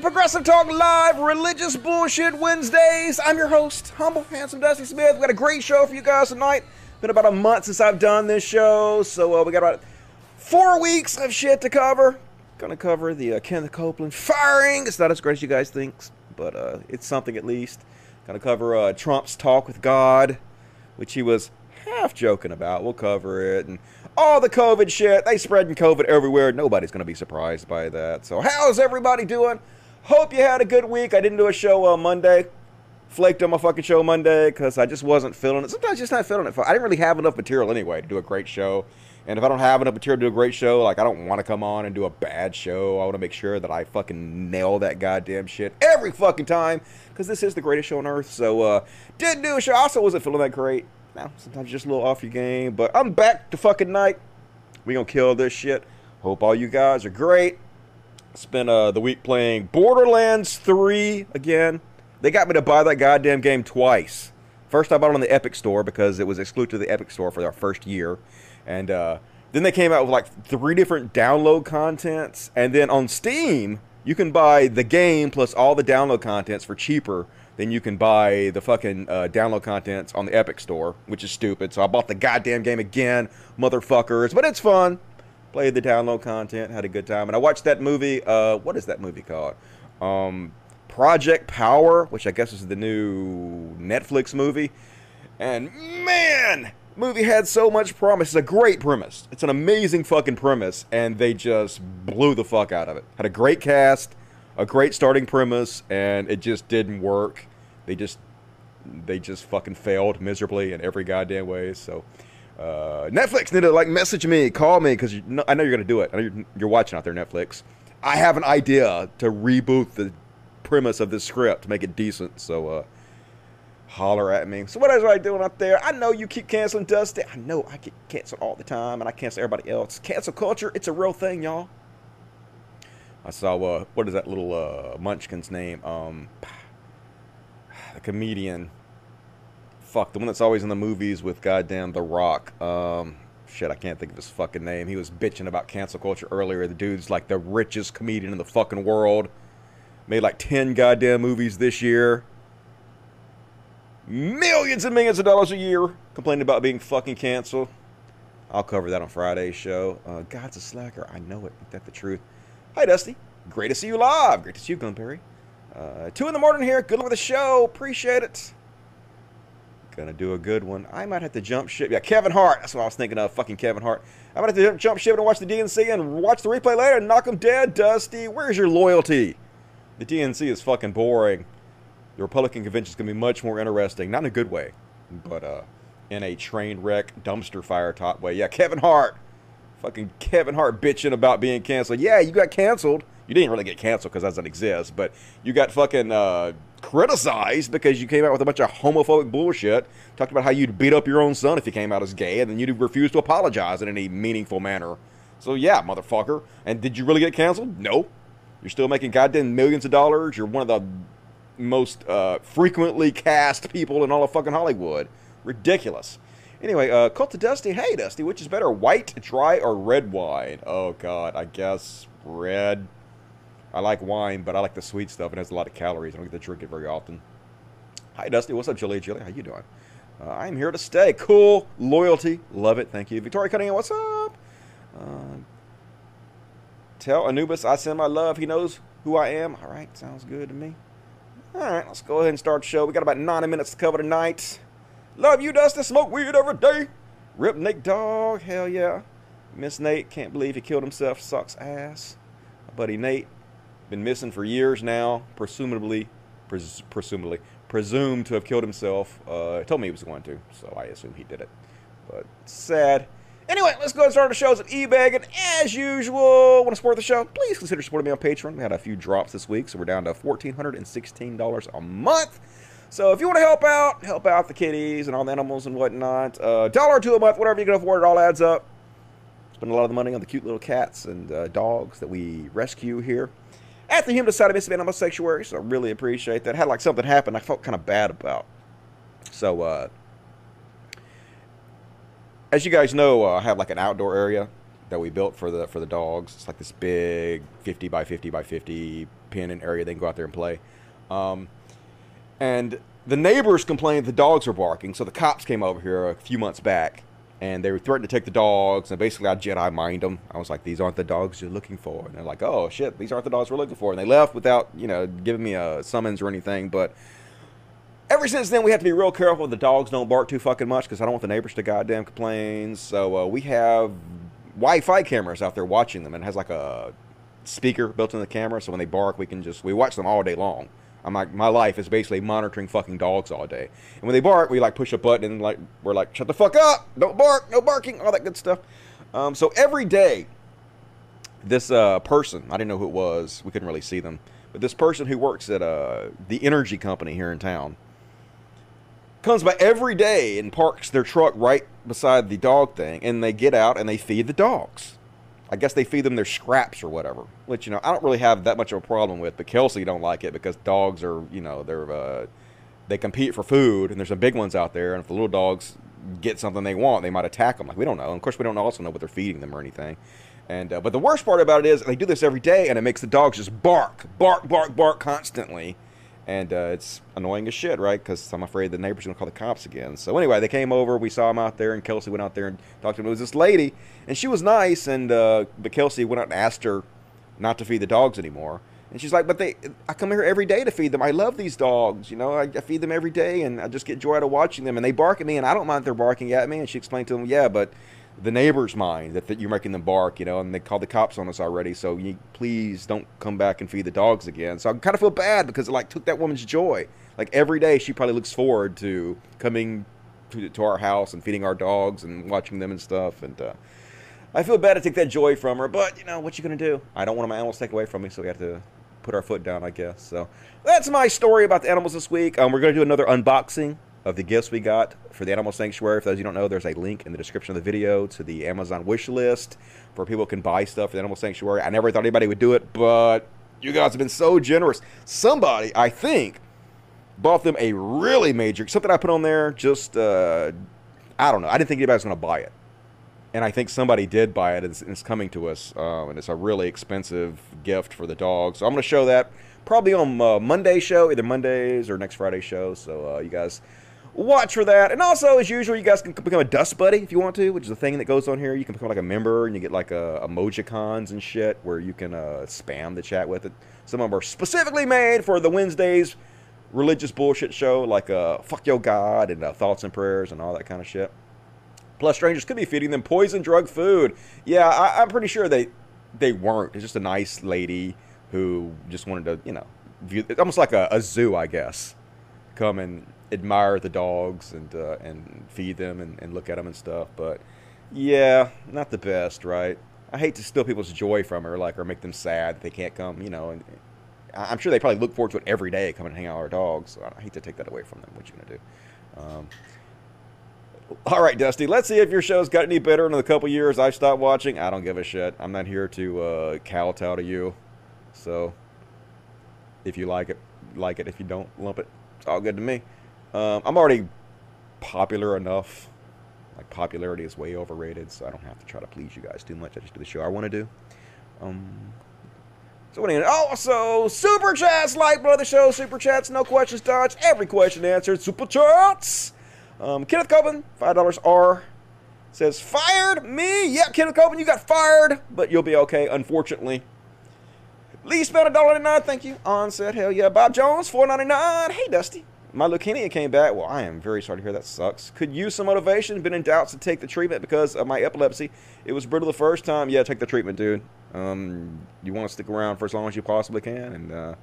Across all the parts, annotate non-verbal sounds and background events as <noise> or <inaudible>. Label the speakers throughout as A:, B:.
A: to Progressive Talk Live, Religious Bullshit Wednesdays. I'm your host, humble, handsome Dusty Smith. We got a great show for you guys tonight. Been about a month since I've done this show, so uh, we got about four weeks of shit to cover. Gonna cover the uh, Kenneth Copeland firing. It's not as great as you guys think, but uh, it's something at least. Gonna cover uh, Trump's talk with God, which he was half joking about. We'll cover it. And all the COVID shit. They spreading COVID everywhere. Nobody's going to be surprised by that. So how's everybody doing? Hope you had a good week. I didn't do a show on Monday. Flaked on my fucking show Monday because I just wasn't feeling it. Sometimes just not feeling it. I didn't really have enough material anyway to do a great show. And if I don't have enough material to do a great show, like I don't want to come on and do a bad show. I want to make sure that I fucking nail that goddamn shit every fucking time because this is the greatest show on earth. So uh didn't do a show. I also wasn't feeling that great. Now, sometimes just a little off your game, but I'm back to fucking night. We gonna kill this shit. Hope all you guys are great. Spent uh, the week playing Borderlands 3 again. They got me to buy that goddamn game twice. First, I bought it on the Epic Store because it was exclusive to the Epic Store for our first year, and uh, then they came out with like three different download contents, and then on Steam you can buy the game plus all the download contents for cheaper then you can buy the fucking uh, download contents on the Epic Store, which is stupid. So I bought the goddamn game again, motherfuckers. But it's fun. Played the download content, had a good time, and I watched that movie. Uh, what is that movie called? Um, Project Power, which I guess is the new Netflix movie. And man, movie had so much promise. It's a great premise. It's an amazing fucking premise, and they just blew the fuck out of it. Had a great cast a great starting premise, and it just didn't work. They just they just fucking failed miserably in every goddamn way. So uh, Netflix need to like message me, call me because I know you're gonna do it. I know you're, you're watching out there, Netflix. I have an idea to reboot the premise of this script to make it decent. So uh, holler at me. So what is I doing up there? I know you keep canceling Dusty. I know I get canceled all the time, and I cancel everybody else. Cancel culture, it's a real thing, y'all. I saw uh, what is that little uh, Munchkin's name? Um, <sighs> the comedian. Fuck, the one that's always in the movies with goddamn The Rock. Um, shit, I can't think of his fucking name. He was bitching about cancel culture earlier. The dude's like the richest comedian in the fucking world. Made like 10 goddamn movies this year. Millions and millions of dollars a year. Complaining about being fucking canceled. I'll cover that on Friday's show. Uh, God's a slacker. I know it. Ain't that the truth? Hi, Dusty. Great to see you live. Great to see you, Glenperry. Uh, two in the morning here. Good luck with the show. Appreciate it. Gonna do a good one. I might have to jump ship. Yeah, Kevin Hart. That's what I was thinking of. Fucking Kevin Hart. I might have to jump ship and watch the DNC and watch the replay later and knock him dead, Dusty. Where's your loyalty? The DNC is fucking boring. The Republican convention is gonna be much more interesting. Not in a good way, but uh, in a train wreck, dumpster fire top way. Yeah, Kevin Hart. Fucking Kevin Hart bitching about being canceled. Yeah, you got canceled. You didn't really get canceled because that doesn't exist, but you got fucking uh, criticized because you came out with a bunch of homophobic bullshit. Talked about how you'd beat up your own son if he came out as gay, and then you'd refuse to apologize in any meaningful manner. So yeah, motherfucker. And did you really get canceled? No. You're still making goddamn millions of dollars. You're one of the most uh, frequently cast people in all of fucking Hollywood. Ridiculous. Anyway, uh, Cult of Dusty. Hey, Dusty, which is better, white, dry, or red wine? Oh, God, I guess red. I like wine, but I like the sweet stuff. It has a lot of calories. I don't get to drink it very often. Hi, Dusty. What's up, Julie? Julie, how you doing? Uh, I'm here to stay. Cool. Loyalty. Love it. Thank you. Victoria Cunningham, what's up? Uh, tell Anubis I send my love. He knows who I am. All right, sounds good to me. All right, let's go ahead and start the show. We got about 90 minutes to cover tonight. Love you, Dusty. Smoke weed every day. Rip Nick Dog. Hell yeah. Miss Nate. Can't believe he killed himself. Sucks ass. My buddy Nate. Been missing for years now. Presumably, pres- presumably, presumed to have killed himself. Uh, told me he was going to, so I assume he did it. But sad. Anyway, let's go and start the shows at eBay. And as usual, want to support the show? Please consider supporting me on Patreon. We had a few drops this week, so we're down to $1,416 a month. So if you want to help out, help out the kitties and all the animals and whatnot, uh, dollar or two a month, whatever you can afford, it all adds up. Spend a lot of the money on the cute little cats and uh, dogs that we rescue here. The Human decided to be Animal Sanctuary, so I really appreciate that. Had like something happen I felt kind of bad about. So, uh, as you guys know, uh, I have like an outdoor area that we built for the for the dogs. It's like this big 50 by 50 by 50 pen and area they can go out there and play. Um, and the neighbors complained the dogs were barking, so the cops came over here a few months back and they were threatening to take the dogs. And basically, I Jedi mind them. I was like, "These aren't the dogs you're looking for." And they're like, "Oh shit, these aren't the dogs we're looking for." And they left without, you know, giving me a summons or anything. But ever since then, we have to be real careful the dogs don't bark too fucking much because I don't want the neighbors to goddamn complain. So uh, we have Wi-Fi cameras out there watching them, and it has like a speaker built in the camera, so when they bark, we can just we watch them all day long. I'm like, my life is basically monitoring fucking dogs all day. And when they bark, we like push a button and like we're like, shut the fuck up, don't bark, no barking, all that good stuff. Um, so every day, this uh, person, I didn't know who it was, we couldn't really see them, but this person who works at uh, the energy company here in town comes by every day and parks their truck right beside the dog thing, and they get out and they feed the dogs. I guess they feed them their scraps or whatever, which you know I don't really have that much of a problem with. But Kelsey don't like it because dogs are you know they're uh, they compete for food, and there's some big ones out there, and if the little dogs get something they want, they might attack them. Like we don't know. And of course, we don't also know what they're feeding them or anything. And uh, but the worst part about it is they do this every day, and it makes the dogs just bark, bark, bark, bark constantly and uh, it's annoying as shit, right? Because I'm afraid the neighbor's gonna call the cops again. So anyway, they came over. We saw him out there, and Kelsey went out there and talked to him. It was this lady, and she was nice, and uh, but Kelsey went out and asked her not to feed the dogs anymore. And she's like, "But they, I come here every day to feed them. I love these dogs. You know, I, I feed them every day, and I just get joy out of watching them. And they bark at me, and I don't mind if they're barking at me." And she explained to them, "Yeah, but." The neighbors mind that, that you're making them bark, you know, and they called the cops on us already. So you, please don't come back and feed the dogs again. So I kind of feel bad because it like took that woman's joy. Like every day, she probably looks forward to coming to, to our house and feeding our dogs and watching them and stuff. And uh, I feel bad to take that joy from her, but you know what you gonna do? I don't want my animals taken away from me, so we have to put our foot down, I guess. So that's my story about the animals this week. Um, we're gonna do another unboxing of the gifts we got for the Animal Sanctuary. For those you don't know, there's a link in the description of the video to the Amazon wish list for people can buy stuff for the Animal Sanctuary. I never thought anybody would do it, but you guys have been so generous. Somebody, I think, bought them a really major something I put on there. Just uh, I don't know. I didn't think anybody was going to buy it, and I think somebody did buy it. It's, it's coming to us, um, and it's a really expensive gift for the dog. So I'm going to show that probably on uh, Monday show, either Mondays or next Friday show. So uh, you guys watch for that. And also, as usual, you guys can become a Dust Buddy if you want to, which is a thing that goes on here. You can become like a member and you get like a, emojicons and shit where you can uh, spam the chat with it. Some of them are specifically made for the Wednesdays religious bullshit show, like uh, Fuck Yo God and uh, Thoughts and Prayers and all that kind of shit. Plus, strangers could be feeding them poison drug food. Yeah, I, I'm pretty sure they they weren't. It's just a nice lady who just wanted to, you know, view, almost like a, a zoo, I guess. Come and admire the dogs and uh, and feed them and, and look at them and stuff. But yeah, not the best, right? I hate to steal people's joy from her, like or make them sad that they can't come. You know, and I'm sure they probably look forward to it every day, coming and hang out with our dogs. So I hate to take that away from them. What you gonna do? Um, all right, Dusty. Let's see if your show's got any better in the couple years I've stopped watching. I don't give a shit. I'm not here to uh, kowtow to you. So if you like it, like it. If you don't, lump it. It's all good to me. Um, I'm already popular enough. Like popularity is way overrated, so I don't have to try to please you guys too much. I just do the show I want to do. Um, so what? Oh, so super chats, like brother show, super chats, no questions dodged, every question answered, super chats. Um, Kenneth Coben, five dollars R says fired me. Yeah, Kenneth Coben, you got fired, but you'll be okay. Unfortunately. Lee spent a dollar ninety nine. Thank you. On said hell yeah. Bob Jones four ninety nine. Hey Dusty. My leukemia came back. Well, I am very sorry to hear that sucks. Could use some motivation. Been in doubts to take the treatment because of my epilepsy. It was brutal the first time. Yeah, take the treatment, dude. Um, you want to stick around for as long as you possibly can and uh,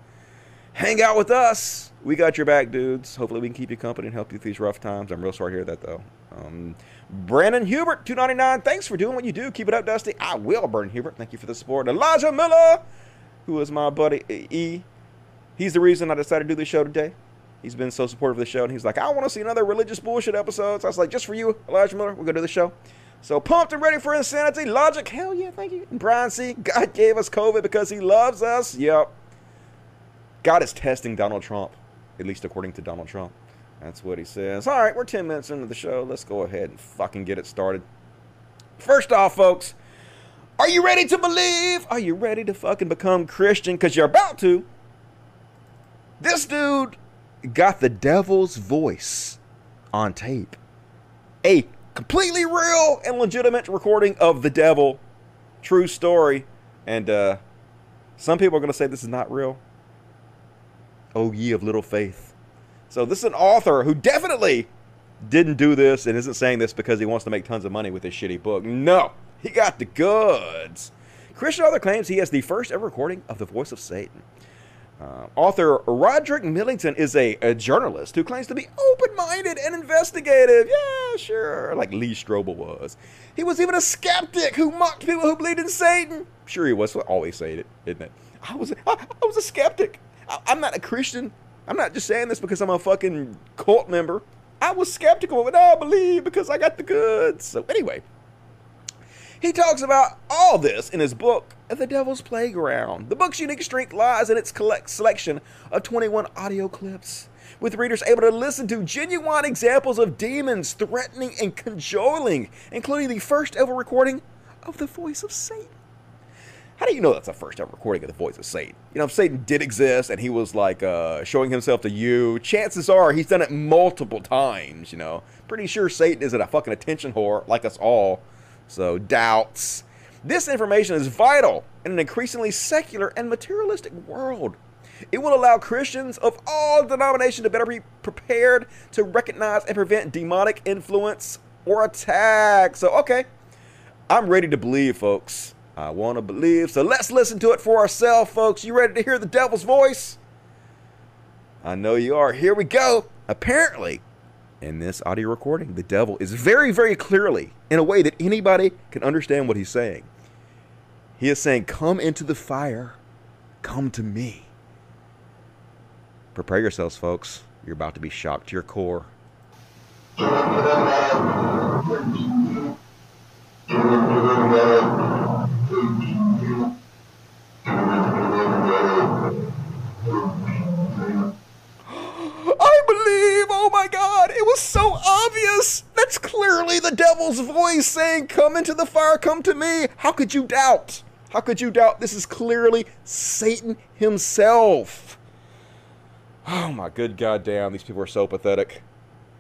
A: hang out with us. We got your back, dudes. Hopefully, we can keep you company and help you through these rough times. I'm real sorry to hear that, though. Um, Brandon Hubert, 299. Thanks for doing what you do. Keep it up, Dusty. I will, Brandon Hubert. Thank you for the support. Elijah Miller, who is my buddy E. He's the reason I decided to do this show today. He's been so supportive of the show, and he's like, I want to see another religious bullshit episode. So I was like, just for you, Elijah Miller, we're going to do the show. So pumped and ready for insanity. Logic, hell yeah, thank you. And Brian C., God gave us COVID because he loves us. Yep. God is testing Donald Trump, at least according to Donald Trump. That's what he says. All right, we're 10 minutes into the show. Let's go ahead and fucking get it started. First off, folks, Are you ready to believe? Are you ready to fucking become Christian? Because you're about to. This dude got the devil's voice on tape. A completely real and legitimate recording of the devil. True story. And uh, some people are going to say this is not real. Oh, ye of little faith. So this is an author who definitely didn't do this and isn't saying this because he wants to make tons of money with his shitty book. No, he got the goods. Christian author claims he has the first ever recording of the voice of Satan. Uh, author Roderick Millington is a, a, journalist who claims to be open minded and investigative. Yeah, sure, like Lee Strobel was. He was even a skeptic who mocked people who believed in Satan. Sure, he was. always say it, isn't it? I was, I, I was a skeptic. I, I'm not a Christian. I'm not just saying this because I'm a fucking cult member. I was skeptical, but I believe because I got the goods. So, anyway, he talks about all this in his book, The Devil's Playground. The book's unique strength lies in its selection of 21 audio clips, with readers able to listen to genuine examples of demons threatening and cajoling, including the first ever recording of the voice of Satan. How do you know that's the first ever recording of the voice of Satan? You know, if Satan did exist and he was like uh, showing himself to you, chances are he's done it multiple times, you know. Pretty sure Satan isn't a fucking attention whore like us all. So, doubts. This information is vital in an increasingly secular and materialistic world. It will allow Christians of all denominations to better be prepared to recognize and prevent demonic influence or attack. So, okay, I'm ready to believe, folks. I want to believe. So let's listen to it for ourselves, folks. You ready to hear the devil's voice? I know you are. Here we go. Apparently, in this audio recording, the devil is very, very clearly, in a way that anybody can understand what he's saying. He is saying, Come into the fire, come to me. Prepare yourselves, folks. You're about to be shocked to your core. <laughs> I believe, oh my god, it was so obvious. That's clearly the devil's voice saying, Come into the fire, come to me. How could you doubt? How could you doubt? This is clearly Satan himself. Oh my good goddamn, these people are so pathetic.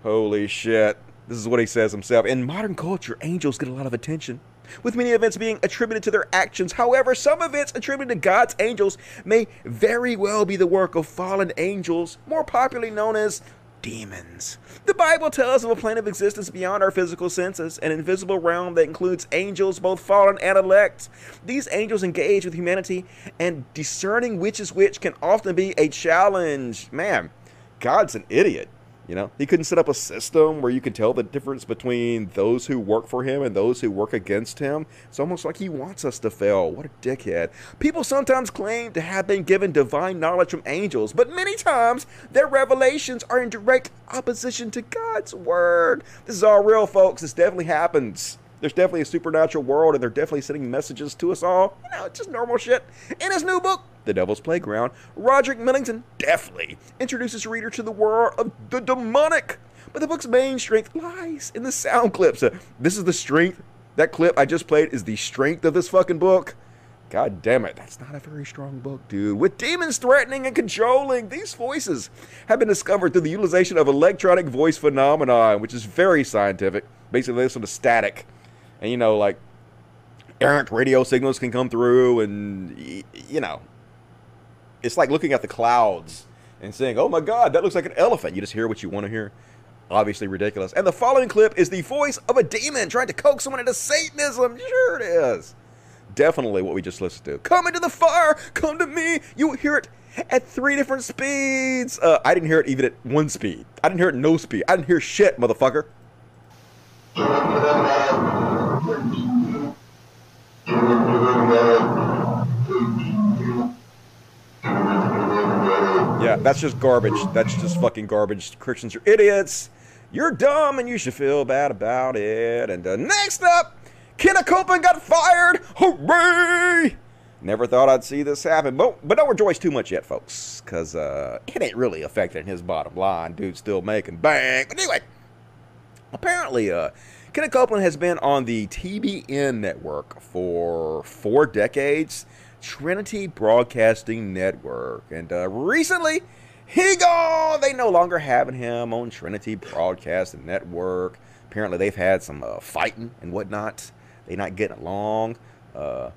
A: Holy shit. This is what he says himself. In modern culture, angels get a lot of attention with many events being attributed to their actions. However, some events attributed to God's angels may very well be the work of fallen angels, more popularly known as demons. The Bible tells of a plane of existence beyond our physical senses, an invisible realm that includes angels, both fallen and elect. These angels engage with humanity, and discerning which is which can often be a challenge. Man, God's an idiot. You know, he couldn't set up a system where you can tell the difference between those who work for him and those who work against him. It's almost like he wants us to fail. What a dickhead. People sometimes claim to have been given divine knowledge from angels, but many times their revelations are in direct opposition to God's word. This is all real, folks. This definitely happens. There's definitely a supernatural world, and they're definitely sending messages to us all. You know, it's just normal shit. In his new book, The Devil's Playground, Roderick Millington definitely introduces reader to the world of the demonic. But the book's main strength lies in the sound clips. Uh, this is the strength. That clip I just played is the strength of this fucking book. God damn it, that's not a very strong book, dude. With demons threatening and controlling, these voices have been discovered through the utilization of electronic voice phenomenon, which is very scientific. Basically, this sort of static and you know like errant radio signals can come through and you know it's like looking at the clouds and saying oh my god that looks like an elephant. You just hear what you want to hear. Obviously ridiculous. And the following clip is the voice of a demon trying to coax someone into satanism. Sure it is. Definitely what we just listened to. Come into the fire. Come to me. You hear it at three different speeds. Uh, i didn't hear it even at one speed. I didn't hear it no speed. I didn't hear shit motherfucker yeah, that's just garbage. That's just fucking garbage. Christians are idiots. You're dumb and you should feel bad about it. And uh, next up, Kenneth Copeland got fired. Hooray! Never thought I'd see this happen. But, but don't rejoice too much yet, folks, because uh, it ain't really affecting his bottom line. Dude's still making bank. But anyway, apparently, uh, Kenneth Copeland has been on the TBN network for four decades, Trinity Broadcasting Network, and uh, recently he gone. They no longer having him on Trinity Broadcasting Network. Apparently, they've had some uh, fighting and whatnot. They not getting along. Uh,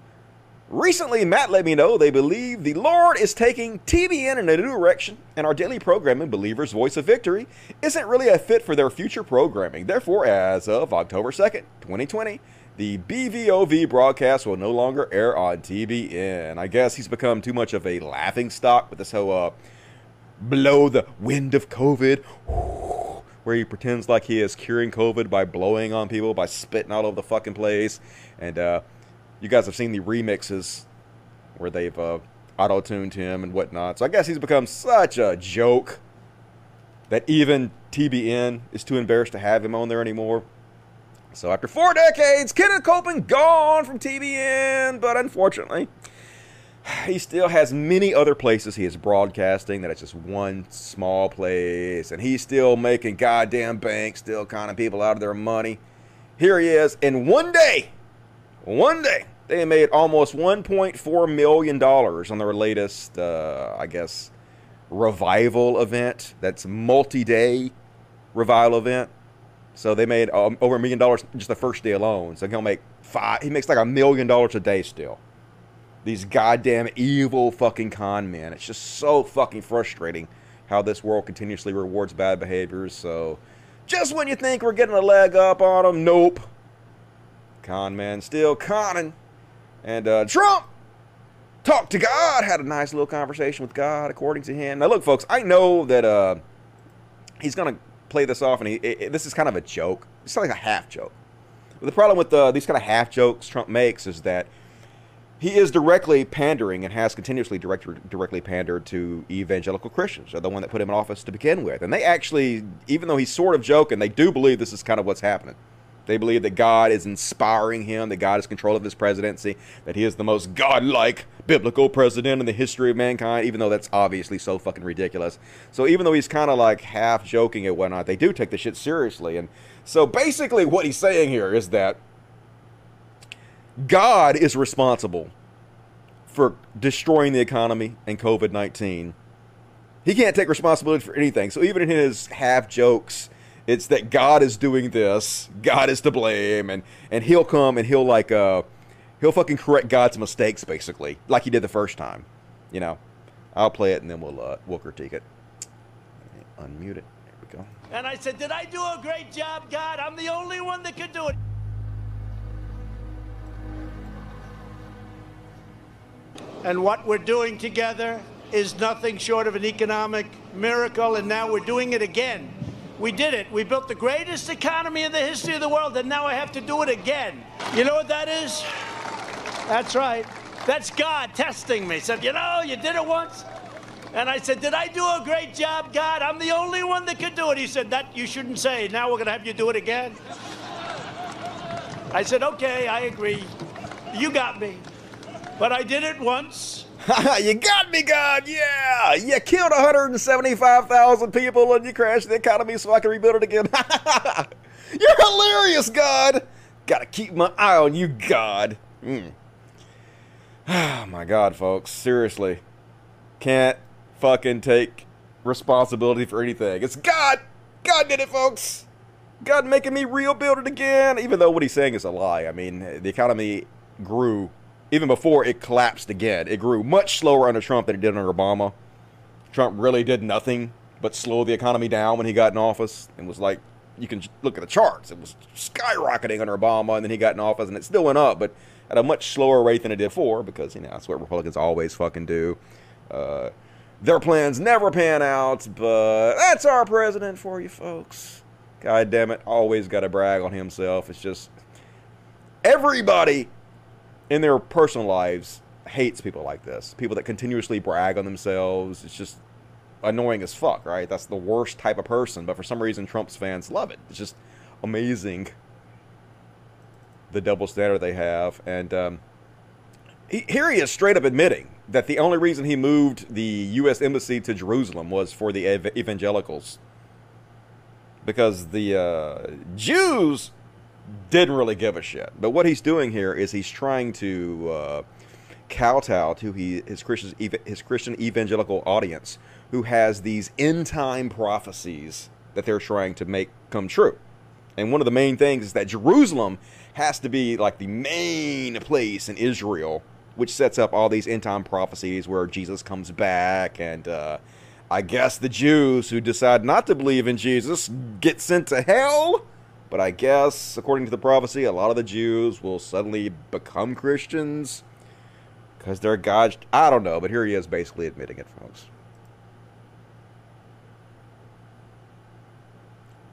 A: recently, Matt let me know they believe the Lord is taking TBN in a new direction, and our daily programming, Believer's Voice of Victory, isn't really a fit for their future programming. Therefore, as of October 2nd, 2020, the BVOV broadcast will no longer air on TBN. I guess he's become too much of a laughing stock with this whole uh, blow the wind of COVID, where he pretends like he is curing COVID by blowing on people, by spitting all over the fucking place. And uh, you guys have seen the remixes where they've uh, auto tuned him and whatnot. So I guess he's become such a joke that even TBN is too embarrassed to have him on there anymore. So after four decades, Kenneth Copeland gone from TBN, but unfortunately, he still has many other places he is broadcasting that it's just one small place and he's still making goddamn bank still conning people out of their money here he is in one day one day they made almost 1.4 million dollars on their latest uh, i guess revival event that's multi-day revival event so they made um, over a million dollars just the first day alone so he'll make five he makes like a million dollars a day still these goddamn evil fucking con men. It's just so fucking frustrating how this world continuously rewards bad behaviors. So, just when you think we're getting a leg up on them, nope. Con man still conning. And uh, Trump talked to God, had a nice little conversation with God, according to him. Now, look, folks, I know that uh, he's going to play this off, and he, it, this is kind of a joke. It's not like a half joke. But the problem with uh, these kind of half jokes Trump makes is that he is directly pandering and has continuously direct, directly pandered to evangelical Christians, are the one that put him in office to begin with. And they actually, even though he's sort of joking, they do believe this is kind of what's happening. They believe that God is inspiring him, that God is control of his presidency, that he is the most godlike biblical president in the history of mankind, even though that's obviously so fucking ridiculous. So even though he's kind of like half joking and whatnot, they do take the shit seriously. And so basically what he's saying here is that God is responsible for destroying the economy and COVID 19. He can't take responsibility for anything. So even in his half jokes, it's that God is doing this, God is to blame, and, and he'll come and he'll like uh he'll fucking correct God's mistakes basically, like he did the first time. You know. I'll play it and then we'll uh, we'll critique it. Unmute it. There we go.
B: And I said, Did I do a great job, God? I'm the only one that could do it. And what we're doing together is nothing short of an economic miracle, and now we're doing it again. We did it. We built the greatest economy in the history of the world, and now I have to do it again. You know what that is? That's right. That's God testing me. Said, you know, you did it once. And I said, Did I do a great job, God? I'm the only one that could do it. He said, That you shouldn't say. Now we're going to have you do it again. I said, Okay, I agree. You got me. But I did it once. <laughs>
A: you got me, God. Yeah. You killed 175,000 people and you crashed the economy so I can rebuild it again. <laughs> You're hilarious, God. Gotta keep my eye on you, God. Mm. Oh, <sighs> my God, folks. Seriously. Can't fucking take responsibility for anything. It's God. God did it, folks. God making me rebuild it again. Even though what he's saying is a lie. I mean, the economy grew even before it collapsed again. It grew much slower under Trump than it did under Obama. Trump really did nothing but slow the economy down when he got in office and was like, you can look at the charts. It was skyrocketing under Obama, and then he got in office, and it still went up, but at a much slower rate than it did before, because you know that's what Republicans always fucking do. Uh, their plans never pan out, but that's our president for you folks. God damn it, always got to brag on himself. It's just everybody in their personal lives hates people like this. People that continuously brag on themselves. It's just annoying as fuck, right? That's the worst type of person. But for some reason, Trump's fans love it. It's just amazing the double standard they have. And um, he, here he is straight up admitting that the only reason he moved the U.S. embassy to Jerusalem was for the ev- evangelicals. Because the uh, Jews didn't really give a shit. But what he's doing here is he's trying to uh, kowtow to he, his Christian his Christian evangelical audience who has these end time prophecies that they're trying to make come true. And one of the main things is that Jerusalem has to be like the main place in Israel, which sets up all these end time prophecies where Jesus comes back. And uh, I guess the Jews who decide not to believe in Jesus get sent to hell. But I guess, according to the prophecy, a lot of the Jews will suddenly become Christians because they're God. I don't know, but here he is basically admitting it, folks.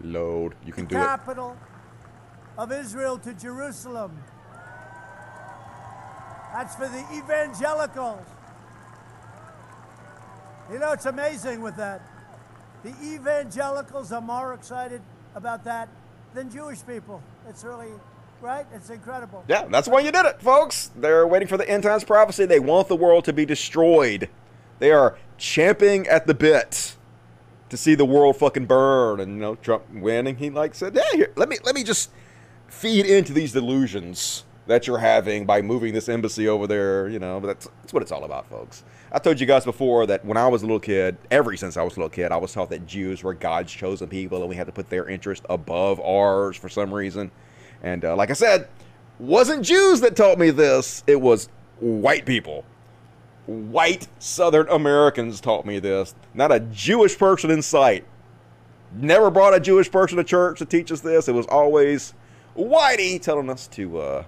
A: Load. You can do
B: it. Capital of Israel to Jerusalem. That's for the evangelicals. You know, it's amazing with that. The evangelicals are more excited about that than Jewish people. It's really right? It's incredible.
A: Yeah, that's why you did it, folks. They're waiting for the end times prophecy. They want the world to be destroyed. They are champing at the bit to see the world fucking burn. And you know, Trump winning, he like said, "Yeah, here, let me let me just feed into these delusions that you're having by moving this embassy over there." You know, that's that's what it's all about, folks. I told you guys before that when I was a little kid, ever since I was a little kid, I was taught that Jews were God's chosen people, and we had to put their interest above ours for some reason. And uh, like I said, wasn't Jews that taught me this. It was white people white Southern Americans taught me this. Not a Jewish person in sight. Never brought a Jewish person to church to teach us this. It was always Whitey telling us to uh,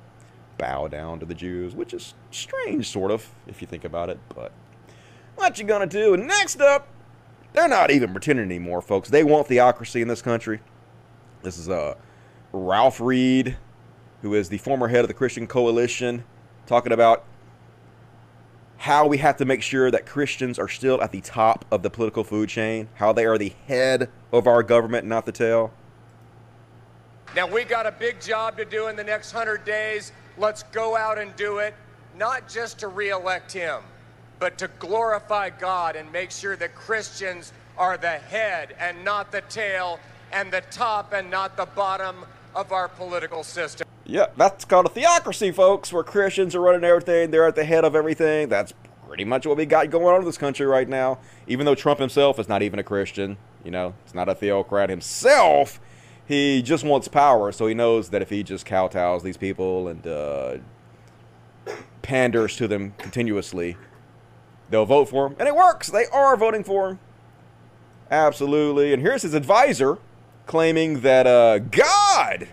A: bow down to the Jews, which is strange, sort of, if you think about it. But what you gonna do? And next up, they're not even pretending anymore, folks. They want theocracy in this country. This is uh, Ralph Reed, who is the former head of the Christian Coalition, talking about how we have to make sure that Christians are still at the top of the political food chain, how they are the head of our government, not the tail.
C: Now, we got a big job to do in the next 100 days. Let's go out and do it, not just to reelect him, but to glorify God and make sure that Christians are the head and not the tail, and the top and not the bottom of our political system.
A: Yeah, that's called a theocracy, folks, where Christians are running everything. They're at the head of everything. That's pretty much what we got going on in this country right now. Even though Trump himself is not even a Christian, you know, it's not a theocrat himself. He just wants power, so he knows that if he just kowtows these people and uh, panders to them continuously, they'll vote for him. And it works. They are voting for him. Absolutely. And here's his advisor claiming that uh, God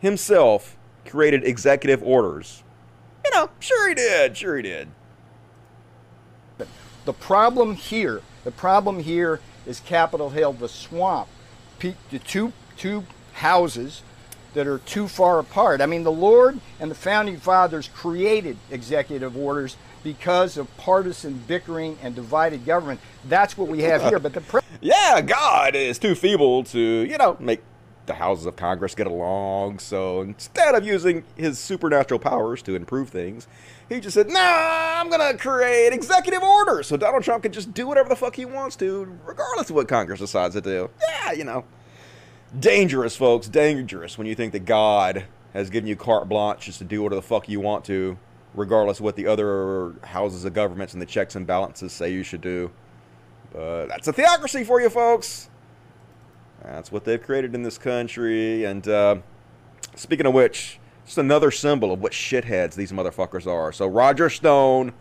A: himself created executive orders. You know, sure he did, sure he did.
D: The problem here, the problem here is Capitol Hill, the swamp, the two two houses that are too far apart. I mean, the Lord and the founding fathers created executive orders because of partisan bickering and divided government. That's what we have here. But the <laughs> pre-
A: yeah, God is too feeble to you know make the houses of Congress get along. So instead of using his supernatural powers to improve things, he just said, "Nah, I'm gonna create executive orders so Donald Trump can just do whatever the fuck he wants to, regardless of what Congress decides to do." Yeah, you know, dangerous, folks, dangerous when you think that God has given you carte blanche just to do whatever the fuck you want to, regardless of what the other houses of governments and the checks and balances say you should do. But that's a theocracy for you, folks. That's what they've created in this country. And uh, speaking of which, just another symbol of what shitheads these motherfuckers are. So Roger Stone,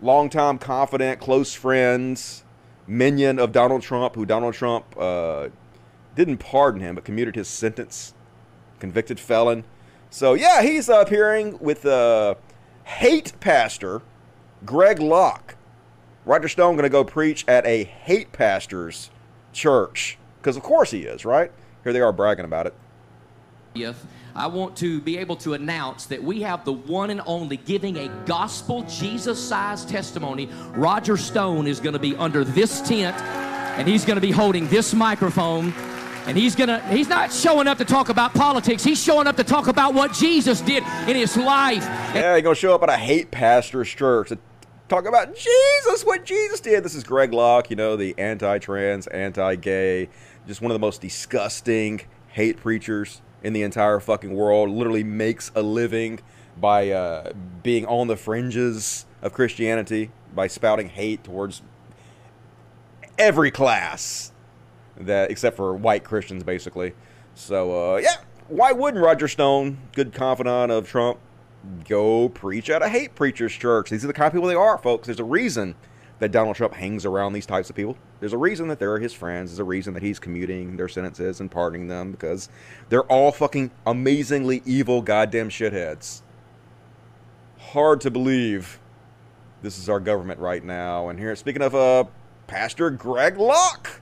A: longtime confidant, close friends, minion of Donald Trump, who Donald Trump uh, didn't pardon him, but commuted his sentence, convicted felon. So yeah, he's appearing with uh, hate pastor Greg Locke. Roger Stone going to go preach at a hate pastor's church because of course he is, right? Here they are bragging about it.
E: If I want to be able to announce that we have the one and only giving a gospel Jesus sized testimony. Roger Stone is going to be under this tent and he's going to be holding this microphone and he's gonna he's not showing up to talk about politics. He's showing up to talk about what jesus did in his life.
A: Yeah he's gonna show up at a hate pastor's church to talk about jesus what jesus did. This is greg locke you know the anti-trans anti-gay just one of the most disgusting hate preachers in the entire fucking world, literally makes a living by uh, being on the fringes of Christianity, by spouting hate towards every class that except for white Christians, basically. So uh, yeah, why wouldn't Roger Stone, good confidant of Trump, go preach at a hate preacher's church? These are the kind of people they are, folks. There's a reason that Donald Trump hangs around these types of people. There's a reason that they're his friends. There's a reason that he's commuting their sentences and pardoning them because they're all fucking amazingly evil goddamn shitheads. Hard to believe this is our government right now. And here, speaking of uh, Pastor Greg Locke,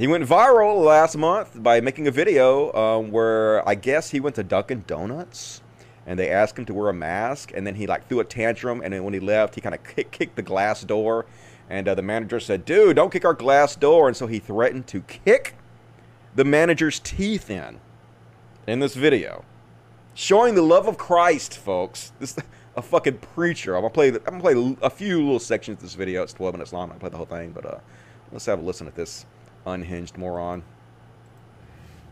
A: he went viral last month by making a video um, where I guess he went to Dunkin' Donuts and they asked him to wear a mask, and then he like threw a tantrum, and then when he left, he kind of kick, kicked the glass door, and uh, the manager said, "Dude, don't kick our glass door," and so he threatened to kick the manager's teeth in in this video, showing the love of Christ, folks. This <laughs> a fucking preacher. I'm gonna play. I'm gonna play a few little sections of this video. It's 12 minutes long. I'm gonna play the whole thing, but uh, let's have a listen at this unhinged moron.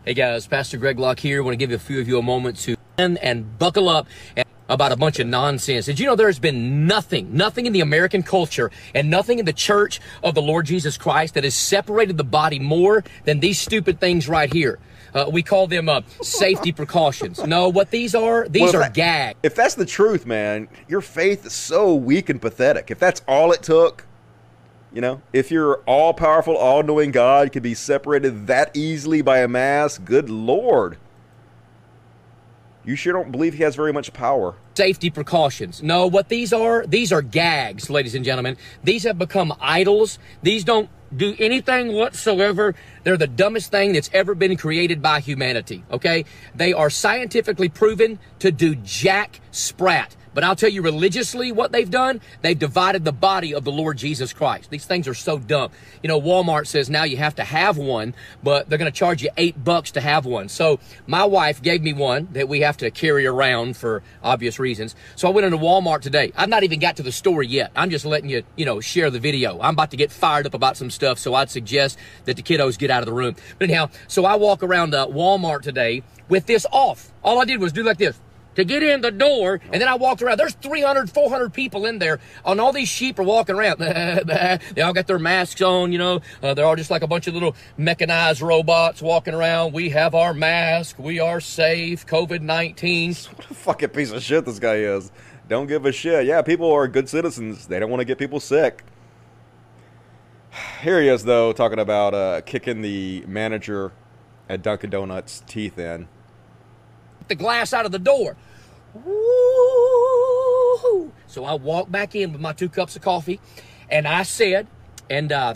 E: Hey guys, Pastor Greg Locke here. I want to give a few of you a moment to and buckle up about a bunch of nonsense. Did you know there's been nothing, nothing in the American culture and nothing in the church of the Lord Jesus Christ that has separated the body more than these stupid things right here? Uh, we call them uh, safety precautions. No, what these are, these well, are gags.
A: If that's the truth, man, your faith is so weak and pathetic. If that's all it took, you know, if your all powerful, all knowing God could be separated that easily by a mask, good Lord. You sure don't believe he has very much power.
E: Safety precautions. No, what these are, these are gags, ladies and gentlemen. These have become idols. These don't do anything whatsoever. They're the dumbest thing that's ever been created by humanity, okay? They are scientifically proven to do jack sprat. But I'll tell you religiously what they've done. They've divided the body of the Lord Jesus Christ. These things are so dumb. You know, Walmart says now you have to have one, but they're going to charge you eight bucks to have one. So my wife gave me one that we have to carry around for obvious reasons. So I went into Walmart today. I've not even got to the store yet. I'm just letting you, you know, share the video. I'm about to get fired up about some stuff. So I'd suggest that the kiddos get out of the room. But anyhow, so I walk around uh, Walmart today with this off. All I did was do like this to get in the door. And then I walked around. There's 300, 400 people in there, and all these sheep are walking around. <laughs> they all got their masks on, you know. Uh, they're all just like a bunch of little mechanized robots walking around. We have our mask. We are safe. COVID 19.
A: What a fucking piece of shit this guy is. Don't give a shit. Yeah, people are good citizens. They don't want to get people sick. <sighs> Here he is, though, talking about uh, kicking the manager at Dunkin' Donuts' teeth in.
E: The glass out of the door. So I walked back in with my two cups of coffee, and I said, and uh,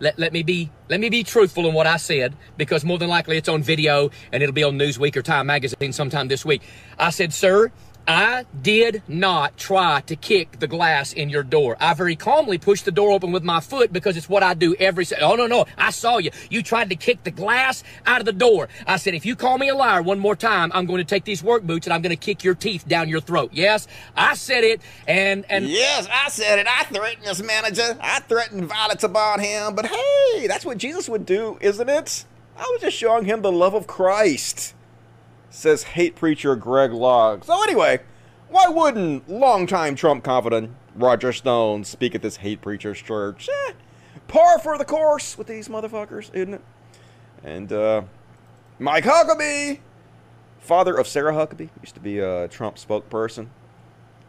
E: let, let me be let me be truthful in what I said because more than likely it's on video and it'll be on Newsweek or Time Magazine sometime this week. I said, sir, I did not try to kick the glass in your door. I very calmly pushed the door open with my foot because it's what I do every. Oh no no! I saw you. You tried to kick the glass out of the door. I said, if you call me a liar one more time, I'm going to take these work boots and I'm going to kick your teeth down your throat. Yes, I said it, and and
A: yes, I said it. I threatened this manager. I threatened violence about him. But hey, that's what Jesus would do, isn't it? I was just showing him the love of Christ says hate preacher Greg Locke. So anyway, why wouldn't longtime Trump confidant Roger Stone speak at this hate preacher's church? Eh, par for the course with these motherfuckers, isn't it? And uh, Mike Huckabee, father of Sarah Huckabee, used to be a Trump spokesperson,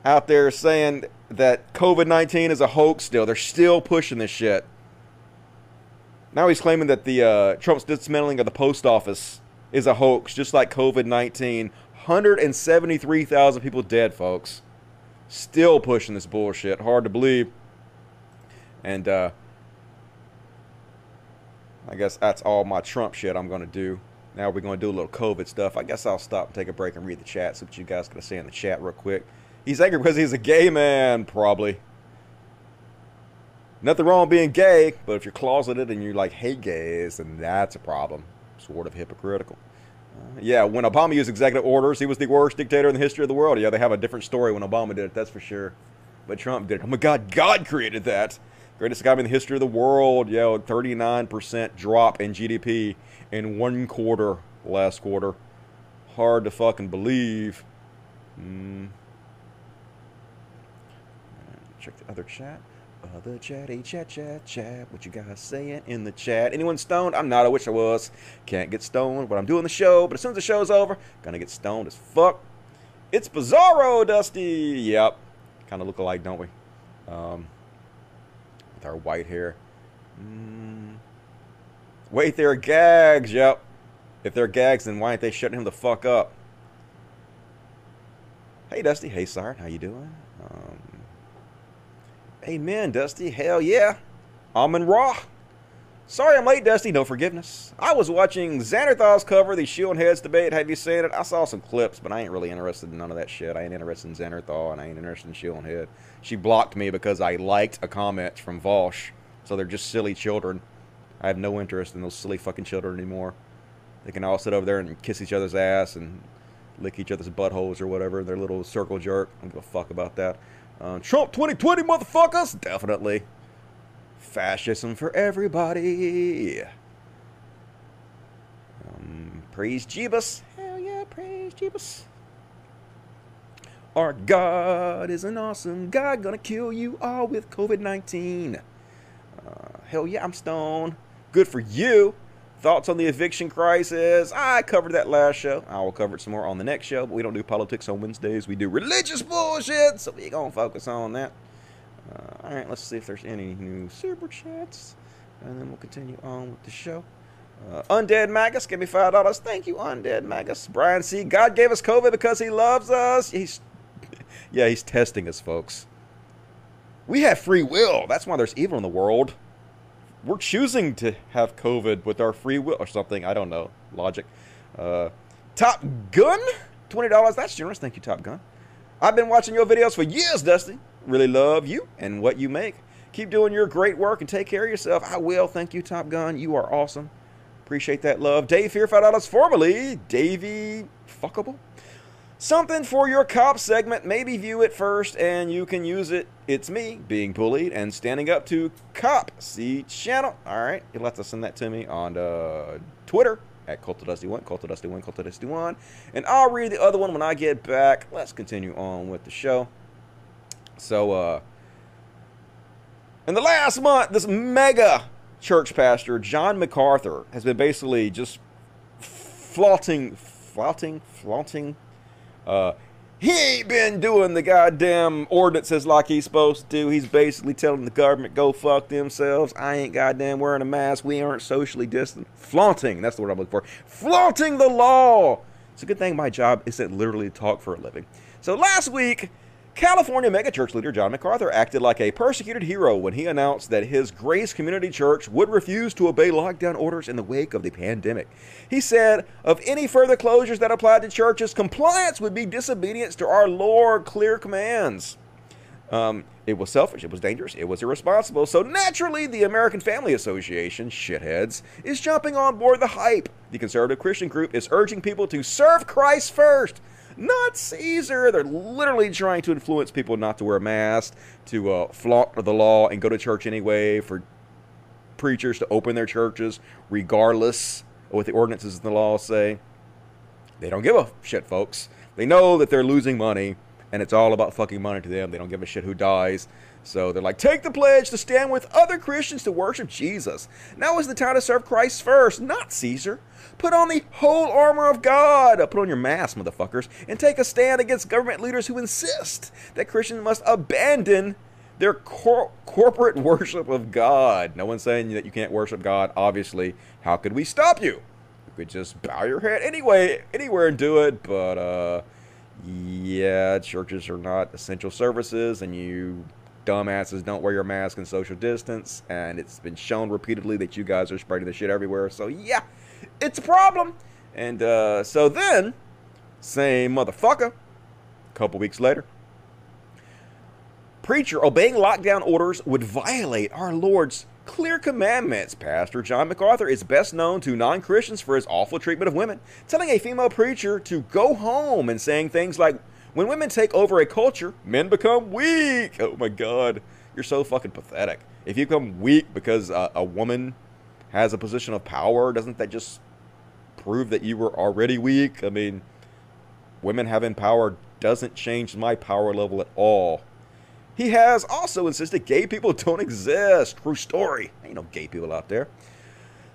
A: out there saying that COVID 19 is a hoax still. They're still pushing this shit. Now he's claiming that the uh, Trump's dismantling of the post office is a hoax, just like COVID 19. 173,000 people dead, folks. Still pushing this bullshit. Hard to believe. And uh, I guess that's all my Trump shit I'm going to do. Now we're going to do a little COVID stuff. I guess I'll stop and take a break and read the chat. See what you guys going to say in the chat real quick. He's angry because he's a gay man, probably. Nothing wrong with being gay, but if you're closeted and you like hate gays, then that's a problem sort of hypocritical. Uh, yeah, when Obama used executive orders, he was the worst dictator in the history of the world. Yeah, they have a different story when Obama did it, that's for sure. But Trump did it. Oh my God, God created that. Greatest economy in the history of the world. Yeah, 39% drop in GDP in one quarter last quarter. Hard to fucking believe. Mm. Check the other chat. Other chatty chat chat chat. What you guys saying in the chat? Anyone stoned? I'm not. I wish I was. Can't get stoned, but I'm doing the show. But as soon as the show's over, gonna get stoned as fuck. It's Bizarro, Dusty. Yep. Kind of look alike, don't we? Um, with our white hair. Mm. Wait, they're gags. Yep. If they're gags, then why aren't they shutting him the fuck up? Hey, Dusty. Hey, Siren. How you doing? Amen, Dusty. Hell yeah. Amen Raw. Sorry I'm late, Dusty. No forgiveness. I was watching Xanderhal's cover the Shield Heads debate. Have you seen it? I saw some clips, but I ain't really interested in none of that shit. I ain't interested in Xanderhal, and I ain't interested in Shield Head. She blocked me because I liked a comment from Vaush. So they're just silly children. I have no interest in those silly fucking children anymore. They can all sit over there and kiss each other's ass and lick each other's buttholes or whatever. Their little circle jerk. I don't give a fuck about that. Uh, Trump 2020, motherfuckers! Definitely. Fascism for everybody. Um, praise Jeebus. Hell yeah, praise Jeebus. Our God is an awesome God, gonna kill you all with COVID 19. Uh, hell yeah, I'm stoned. Good for you. Thoughts on the eviction crisis? I covered that last show. I will cover it some more on the next show, but we don't do politics on Wednesdays. We do religious bullshit, so we're gonna focus on that. Uh, all right, let's see if there's any new super chats, and then we'll continue on with the show. Uh, Undead Magus, give me five dollars. Thank you, Undead Magus. Brian C. God gave us COVID because He loves us. He's, <laughs> yeah, He's testing us, folks. We have free will. That's why there's evil in the world we're choosing to have COVID with our free will or something. I don't know. Logic. Uh, Top Gun, twenty dollars. That's generous. Thank you, Top Gun. I've been watching your videos for years, Dusty. Really love you and what you make. Keep doing your great work and take care of yourself. I will. Thank you, Top Gun. You are awesome. Appreciate that love. Dave here, five dollars. Formerly Davey Fuckable. Something for your cop segment. Maybe view it first and you can use it. It's me being bullied and standing up to cop. See channel. All right. You'll have to send that to me on uh, Twitter at CultOfDusty1, CultOfDusty1, CultOfDusty1. And I'll read the other one when I get back. Let's continue on with the show. So, uh, in the last month, this mega church pastor, John MacArthur, has been basically just flaunting, flaunting, flaunting uh, he ain't been doing the goddamn ordinances like he's supposed to. He's basically telling the government go fuck themselves. I ain't goddamn wearing a mask. We aren't socially distant. Flaunting. That's the word I'm looking for. Flaunting the law. It's a good thing my job isn't literally to talk for a living. So last week, California megachurch leader John MacArthur acted like a persecuted hero when he announced that his Grace Community Church would refuse to obey lockdown orders in the wake of the pandemic. He said, Of any further closures that applied to churches, compliance would be disobedience to our Lord clear commands. Um, it was selfish, it was dangerous, it was irresponsible. So naturally, the American Family Association, shitheads, is jumping on board the hype. The conservative Christian group is urging people to serve Christ first not Caesar. They're literally trying to influence people not to wear a mask, to uh, flaunt the law and go to church anyway, for preachers to open their churches regardless of what the ordinances and the laws say. They don't give a shit, folks. They know that they're losing money, and it's all about fucking money to them. They don't give a shit who dies. So they're like, take the pledge to stand with other Christians to worship Jesus. Now is the time to serve Christ first, not Caesar. Put on the whole armor of God. Put on your mask, motherfuckers, and take a stand against government leaders who insist that Christians must abandon their cor- corporate <laughs> worship of God. No one's saying that you can't worship God. Obviously, how could we stop you? You could just bow your head anyway, anywhere and do it. But uh, yeah, churches are not essential services, and you dumbasses don't wear your mask and social distance. And it's been shown repeatedly that you guys are spreading the shit everywhere. So yeah it's a problem. And uh, so then, same motherfucker, a couple weeks later, preacher obeying lockdown orders would violate our Lord's clear commandments. Pastor John MacArthur is best known to non Christians for his awful treatment of women, telling a female preacher to go home and saying things like, When women take over a culture, men become weak. Oh my God, you're so fucking pathetic. If you become weak because uh, a woman has a position of power, doesn't that just prove that you were already weak. I mean, women having power doesn't change my power level at all. He has also insisted gay people <laughs> don't exist. True story. Ain't no gay people out there.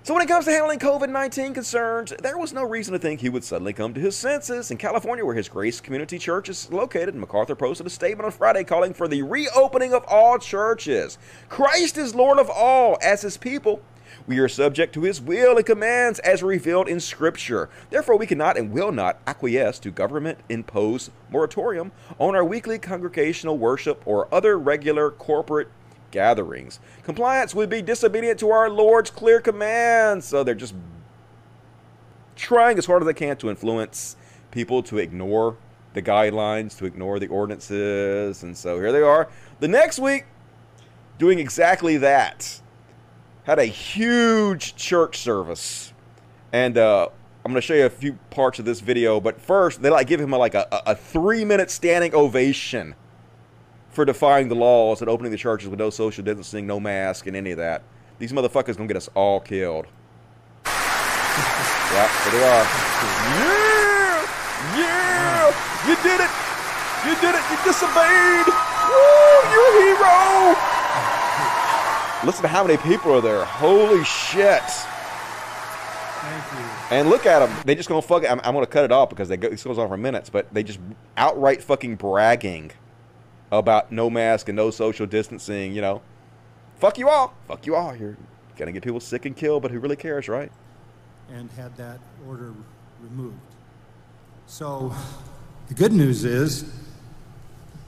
A: So when it comes to handling COVID-19 concerns, there was no reason to think he would suddenly come to his senses. In California, where his Grace Community Church is located, MacArthur posted a statement on Friday calling for the reopening of all churches. Christ is Lord of all, as his people. We are subject to his will and commands as revealed in Scripture. Therefore, we cannot and will not acquiesce to government imposed moratorium on our weekly congregational worship or other regular corporate gatherings. Compliance would be disobedient to our Lord's clear commands. So they're just trying as hard as they can to influence people to ignore the guidelines, to ignore the ordinances. And so here they are. The next week, doing exactly that. Had a huge church service. And uh, I'm going to show you a few parts of this video. But first, they like give him a, like a, a three minute standing ovation for defying the laws and opening the churches with no social distancing, no mask, and any of that. These motherfuckers gonna get us all killed. <laughs> yep, there they are. Yeah! Yeah! Mm. You did it! You did it! You disobeyed! Woo! You're a hero! <laughs> Listen to how many people are there. Holy shit.
F: Thank you.
A: And look at them. They just gonna fuck it. I'm, I'm gonna cut it off because they go, this goes on for minutes, but they just outright fucking bragging about no mask and no social distancing, you know. Fuck you all. Fuck you all. You're gonna get people sick and killed, but who really cares, right?
F: And had that order removed. So the good news is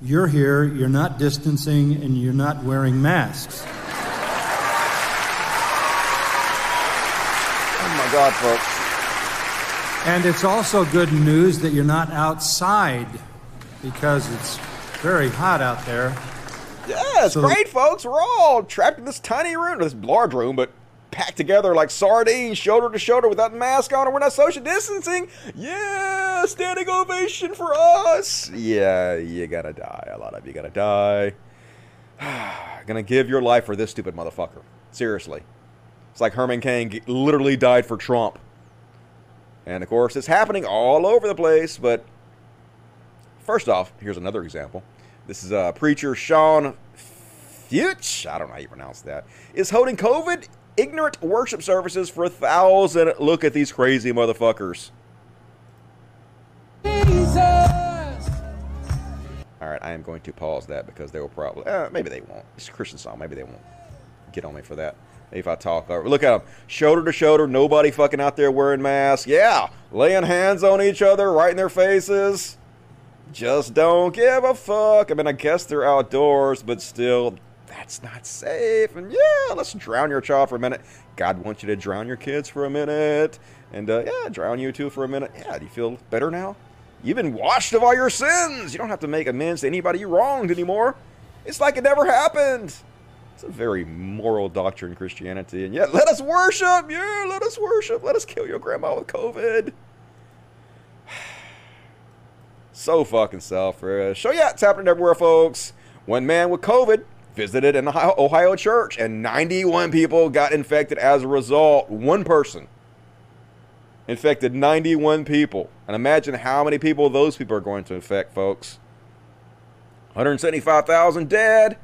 F: you're here, you're not distancing, and you're not wearing masks.
A: Oh my God, folks.
F: And it's also good news that you're not outside because it's very hot out there.
A: Yeah, it's
F: So-
A: great, folks. We're all trapped in this tiny room, this large room, but packed together like sardines, shoulder to shoulder, without mask on, and we're not social distancing. Yeah, standing ovation for us. Yeah, you gotta die. A lot of you gotta die. <sighs> Gonna give your life for this stupid motherfucker. Seriously. It's like Herman Cain literally died for Trump. And of course, it's happening all over the place, but First off, here's another example. This is uh, preacher Sean Fuchs, I don't know how you pronounce that, is holding COVID ignorant worship services for a thousand. Look at these crazy motherfuckers. All right, I am going to pause that because they will probably, uh, maybe they won't. It's a Christian song. Maybe they won't get on me for that. Maybe if I talk over. Look at them. Shoulder to shoulder. Nobody fucking out there wearing masks. Yeah. Laying hands on each other right in their faces. Just don't give a fuck. I mean, I guess they're outdoors, but still, that's not safe. And yeah, let's drown your child for a minute. God wants you to drown your kids for a minute. And uh, yeah, drown you too for a minute. Yeah, do you feel better now? You've been washed of all your sins. You don't have to make amends to anybody you wronged anymore. It's like it never happened. It's a very moral doctrine, Christianity. And yet, let us worship. Yeah, let us worship. Let us kill your grandma with COVID. So fucking selfish. So yeah, it's happening everywhere, folks. One man with COVID visited an Ohio, Ohio church, and 91 people got infected as a result. One person infected 91 people. And imagine how many people those people are going to infect, folks. 175,000 dead.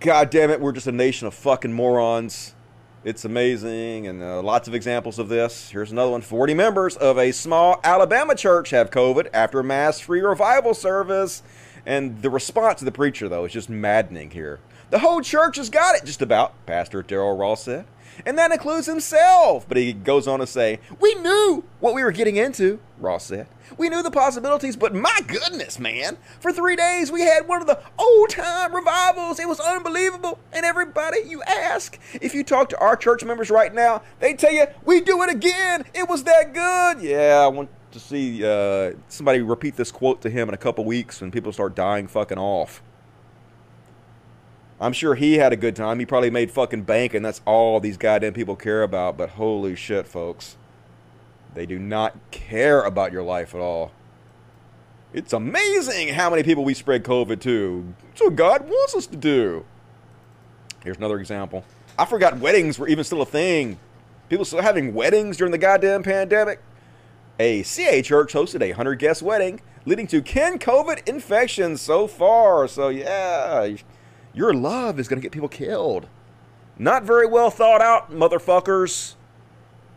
A: God damn it, we're just a nation of fucking morons. It's amazing, and uh, lots of examples of this. Here's another one 40 members of a small Alabama church have COVID after mass free revival service. And the response of the preacher, though, is just maddening here. The whole church has got it, just about, Pastor Daryl Ross said. And that includes himself. But he goes on to say, We knew what we were getting into, Ross said. We knew the possibilities, but my goodness, man. For three days, we had one of the old time revivals. It was unbelievable. And everybody, you ask, if you talk to our church members right now, they tell you, We do it again. It was that good. Yeah, I want to see uh, somebody repeat this quote to him in a couple weeks when people start dying fucking off. I'm sure he had a good time. He probably made fucking bank, and that's all these goddamn people care about. But holy shit, folks. They do not care about your life at all. It's amazing how many people we spread COVID to. That's what God wants us to do. Here's another example. I forgot weddings were even still a thing. People still having weddings during the goddamn pandemic. A CA church hosted a 100 guest wedding, leading to 10 COVID infections so far. So, yeah, your love is going to get people killed. Not very well thought out, motherfuckers.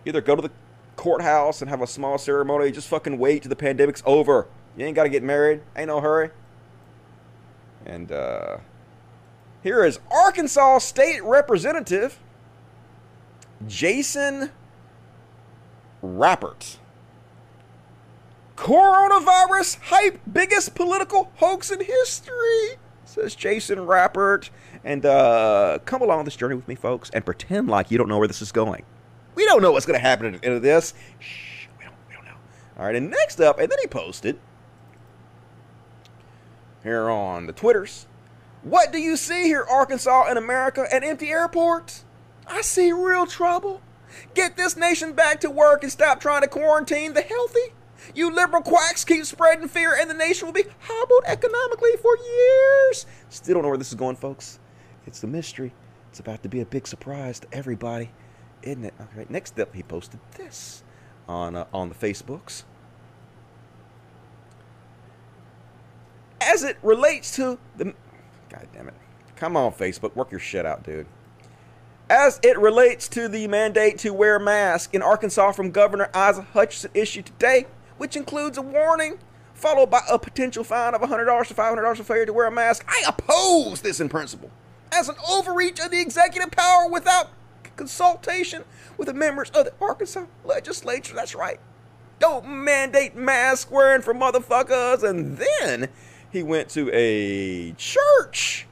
A: Either go to the courthouse and have a small ceremony, just fucking wait till the pandemic's over. You ain't got to get married. Ain't no hurry. And, uh, here is Arkansas State Representative Jason Rapert. Coronavirus hype, biggest political hoax in history, says Jason Rapert. And uh, come along this journey with me, folks, and pretend like you don't know where this is going. We don't know what's going to happen at the end of this. Shh, we don't, we don't know. All right, and next up, and then he posted here on the Twitters. What do you see here, Arkansas and America, at empty airports? I see real trouble. Get this nation back to work and stop trying to quarantine the healthy. You liberal quacks keep spreading fear, and the nation will be hobbled economically for years. Still don't know where this is going, folks. It's the mystery. It's about to be a big surprise to everybody, isn't it? All right. Next up, he posted this on uh, on the Facebooks. As it relates to the, God damn it, come on Facebook, work your shit out, dude as it relates to the mandate to wear a mask in Arkansas from Governor Asa Hutchinson issued today, which includes a warning followed by a potential fine of $100 to $500 for failure to wear a mask. I oppose this in principle as an overreach of the executive power without consultation with the members of the Arkansas legislature. That's right. Don't mandate mask wearing for motherfuckers. And then he went to a church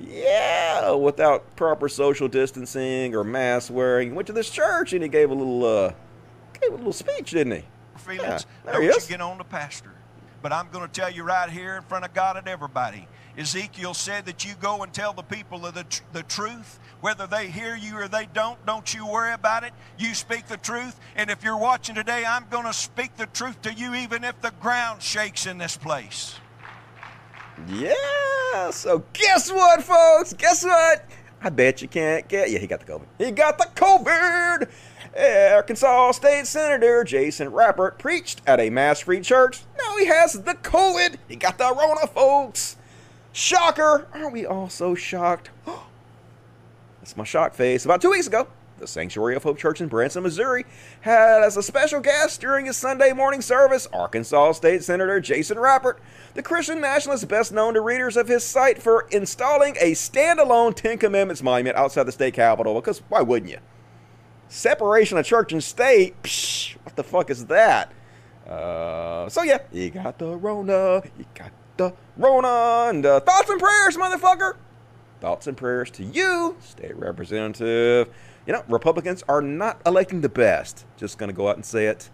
A: yeah, without proper social distancing or mask wearing. He went to this church and he gave a little uh gave a little speech, didn't he?
G: Feelings. Yeah, Don't you get on the pastor. But I'm going to tell you right here in front of God and everybody. Ezekiel said that you go and tell the people of the, tr- the truth. Whether they hear you or they don't, don't you worry about it. You speak the truth. And if you're watching today, I'm going to speak the truth to you even if the ground shakes in this place.
A: Yeah. So guess what, folks? Guess what? I bet you can't get. Yeah, he got the COVID. He got the COVID. Arkansas State Senator Jason Rapert preached at a mass-free church. Now he has the COVID. He got the Rona, folks. Shocker. Aren't we all so shocked? <gasps> That's my shock face. About two weeks ago, the Sanctuary of Hope Church in Branson, Missouri, had as a special guest during his Sunday morning service Arkansas State Senator Jason Rapert, the Christian nationalist best known to readers of his site for installing a standalone Ten Commandments monument outside the state capitol, because why wouldn't you? Separation of church and state, psh, what the fuck is that? Uh, so yeah, you got the Rona, you got the Rona, and uh, thoughts and prayers, motherfucker! Thoughts and prayers to you, state representative you know, Republicans are not electing the best. Just going to go out and say it.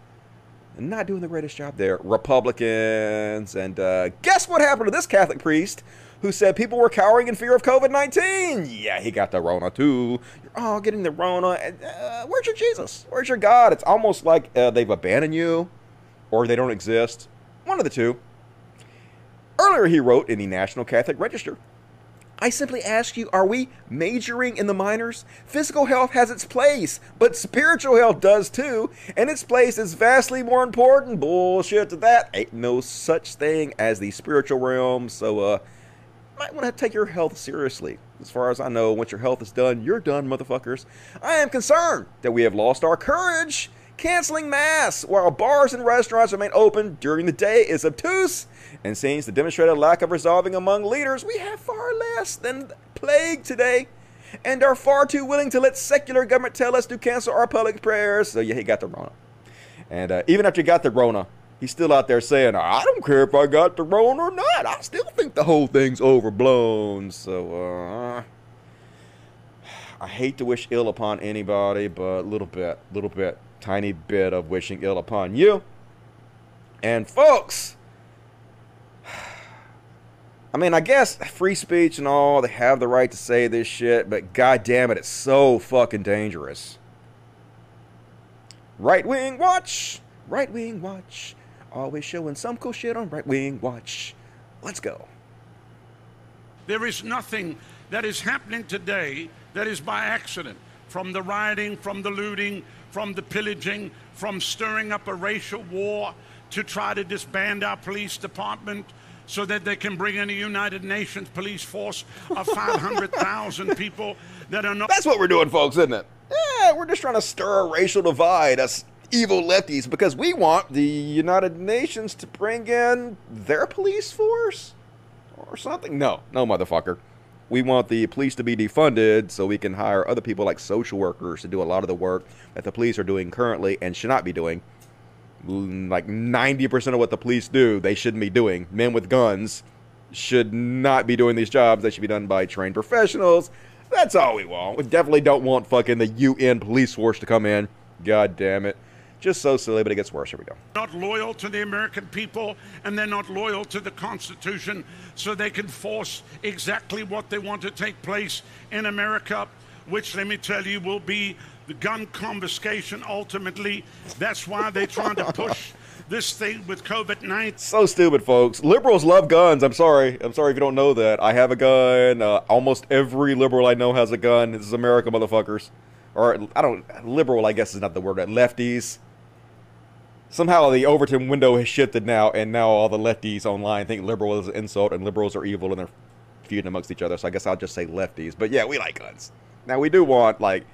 A: Not doing the greatest job there. Republicans. And uh, guess what happened to this Catholic priest who said people were cowering in fear of COVID 19? Yeah, he got the Rona too. You're all getting the Rona. Uh, where's your Jesus? Where's your God? It's almost like uh, they've abandoned you or they don't exist. One of the two. Earlier, he wrote in the National Catholic Register I simply ask you, are we majoring in the minors? Physical health has its place, but spiritual health does too, and its place is vastly more important. Bullshit to that. Ain't no such thing as the spiritual realm, so uh might want to take your health seriously. As far as I know, once your health is done, you're done, motherfuckers. I am concerned that we have lost our courage. Canceling mass while bars and restaurants remain open during the day is obtuse and seems to demonstrate a lack of resolving among leaders. We have far less than plague today and are far too willing to let secular government tell us to cancel our public prayers. So yeah, he got the Rona. And uh, even after he got the Rona, he's still out there saying, I don't care if I got the Rona or not. I still think the whole thing's overblown. So, uh, I hate to wish ill upon anybody, but a little bit, little bit, tiny bit of wishing ill upon you. And folks, <sighs> I mean, I guess free speech and all, they have the right to say this shit, but god damn it, it's so fucking dangerous. Right Wing Watch! Right Wing Watch. Always showing some cool shit on Right Wing Watch. Let's go.
H: There is nothing that is happening today that is by accident. from the rioting, from the looting, from the pillaging, from stirring up a racial war to try to disband our police department so that they can bring in a United Nations police force of <laughs> 500,000 people that are not.
A: That's what we're doing, folks, isn't it? Yeah, we're just trying to stir a racial divide, us evil lefties, because we want the United Nations to bring in their police force or something. No, no, motherfucker. We want the police to be defunded so we can hire other people like social workers to do a lot of the work that the police are doing currently and should not be doing. Mm, like 90% of what the police do, they shouldn't be doing. Men with guns should not be doing these jobs. They should be done by trained professionals. That's all we want. We definitely don't want fucking the UN police force to come in. God damn it. Just so silly, but it gets worse. Here we go.
H: Not loyal to the American people, and they're not loyal to the Constitution, so they can force exactly what they want to take place in America, which, let me tell you, will be the gun confiscation ultimately. That's why they're trying to push <laughs> this thing with COVID 19.
A: So stupid, folks. Liberals love guns. I'm sorry. I'm sorry if you don't know that. I have a gun. Uh, almost every liberal I know has a gun. This is America, motherfuckers. Or, I don't, liberal, I guess is not the word. Lefties somehow the Overton window has shifted now, and now all the lefties online think liberal is an insult and liberals are evil and they're feuding amongst each other. So I guess I'll just say lefties. But yeah, we like guns. Now we do want like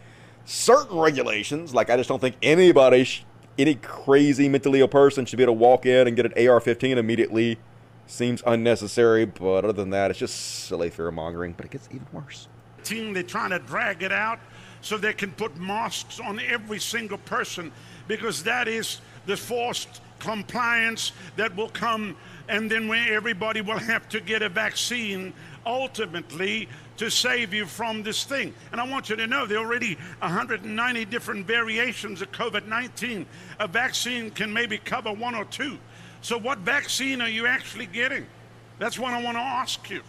A: certain regulations. Like I just don't think anybody, sh- any crazy mentally ill person should be able to walk in and get an AR-15 immediately. Seems unnecessary, but other than that, it's just silly fear mongering. But it gets even worse.
H: They're trying to drag it out so they can put masks on every single person because that is the forced compliance that will come, and then where everybody will have to get a vaccine ultimately to save you from this thing. And I want you to know there are already 190 different variations of COVID 19. A vaccine can maybe cover one or two. So, what vaccine are you actually getting? That's what I want to ask you.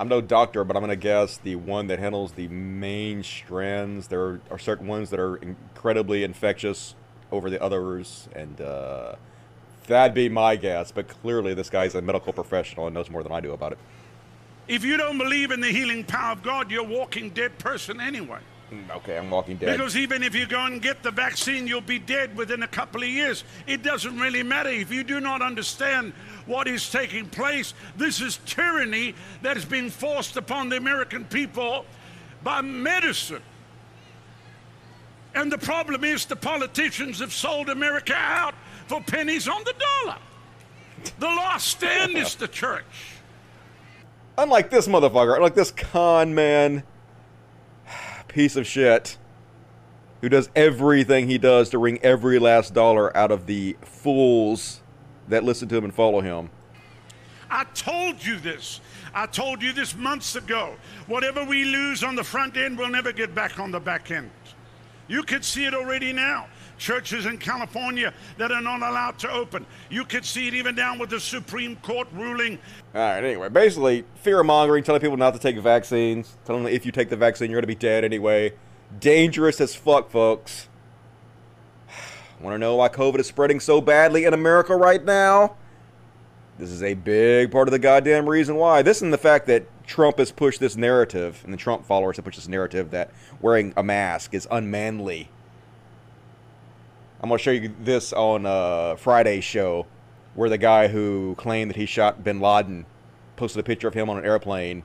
A: I'm no doctor, but I'm going to guess the one that handles the main strands. There are certain ones that are incredibly infectious over the others, and uh, that'd be my guess. But clearly, this guy's a medical professional and knows more than I do about it.
H: If you don't believe in the healing power of God, you're a walking dead person anyway.
A: Mm, okay, I'm walking dead.
H: Because even if you go and get the vaccine, you'll be dead within a couple of years. It doesn't really matter. If you do not understand what is taking place, this is tyranny that is being forced upon the American people by medicine. And the problem is the politicians have sold America out for pennies on the dollar. The last stand is the church.
A: Unlike this motherfucker, unlike this con man piece of shit who does everything he does to wring every last dollar out of the fools that listen to him and follow him.
H: I told you this. I told you this months ago. Whatever we lose on the front end, we'll never get back on the back end. You could see it already now. Churches in California that are not allowed to open. You could see it even down with the Supreme Court ruling.
A: All right, anyway, basically, fear mongering, telling people not to take vaccines, telling them if you take the vaccine, you're going to be dead anyway. Dangerous as fuck, folks. <sighs> Want to know why COVID is spreading so badly in America right now? This is a big part of the goddamn reason why. This and the fact that Trump has pushed this narrative, and the Trump followers have pushed this narrative that wearing a mask is unmanly. I'm going to show you this on uh, Friday's show, where the guy who claimed that he shot Bin Laden posted a picture of him on an airplane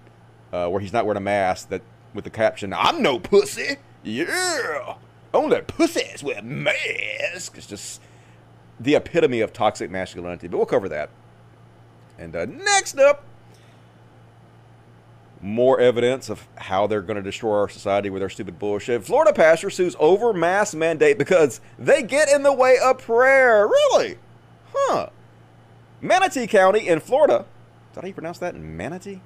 A: uh, where he's not wearing a mask that with the caption, I'm no pussy. Yeah. Only pussies wear masks. It's just the epitome of toxic masculinity. But we'll cover that. And uh, next up, more evidence of how they're going to destroy our society with their stupid bullshit. Florida pastor sues over mask mandate because they get in the way of prayer. Really? Huh. Manatee County in Florida, is that how you pronounce that? Manatee?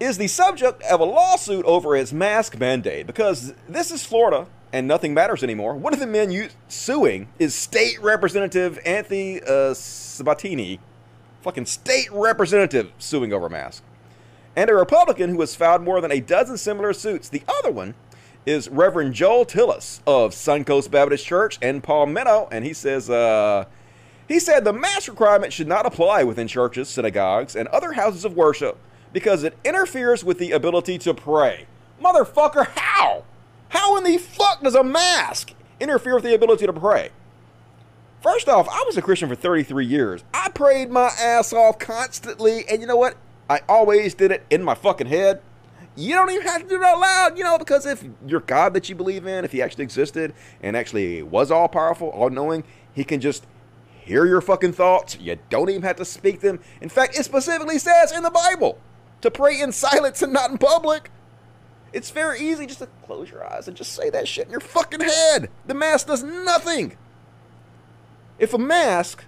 A: Is the subject of a lawsuit over its mask mandate because this is Florida and nothing matters anymore. One of the men suing is State Representative Anthony uh, Sabatini, fucking state representative suing over mask and a Republican who has filed more than a dozen similar suits. The other one is Reverend Joel Tillis of Suncoast Baptist Church in Palmetto, and he says, uh, he said the mask requirement should not apply within churches, synagogues, and other houses of worship because it interferes with the ability to pray. Motherfucker, how? How in the fuck does a mask interfere with the ability to pray? First off, I was a Christian for 33 years. I prayed my ass off constantly, and you know what? I always did it in my fucking head. You don't even have to do it out loud, you know, because if your God that you believe in, if he actually existed and actually was all powerful, all knowing, he can just hear your fucking thoughts. You don't even have to speak them. In fact, it specifically says in the Bible to pray in silence and not in public. It's very easy just to close your eyes and just say that shit in your fucking head. The mask does nothing. If a mask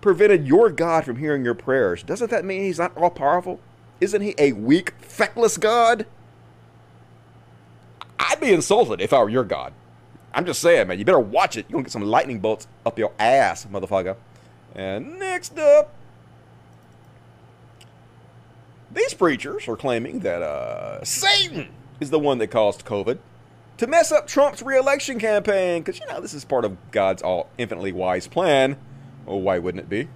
A: prevented your God from hearing your prayers, doesn't that mean he's not all powerful? Isn't he a weak, feckless God? I'd be insulted if I were your God. I'm just saying, man, you better watch it. You're gonna get some lightning bolts up your ass, motherfucker. And next up, these preachers are claiming that uh, Satan is the one that caused COVID to mess up Trump's reelection campaign, because, you know, this is part of God's all infinitely wise plan. Oh, why wouldn't it be?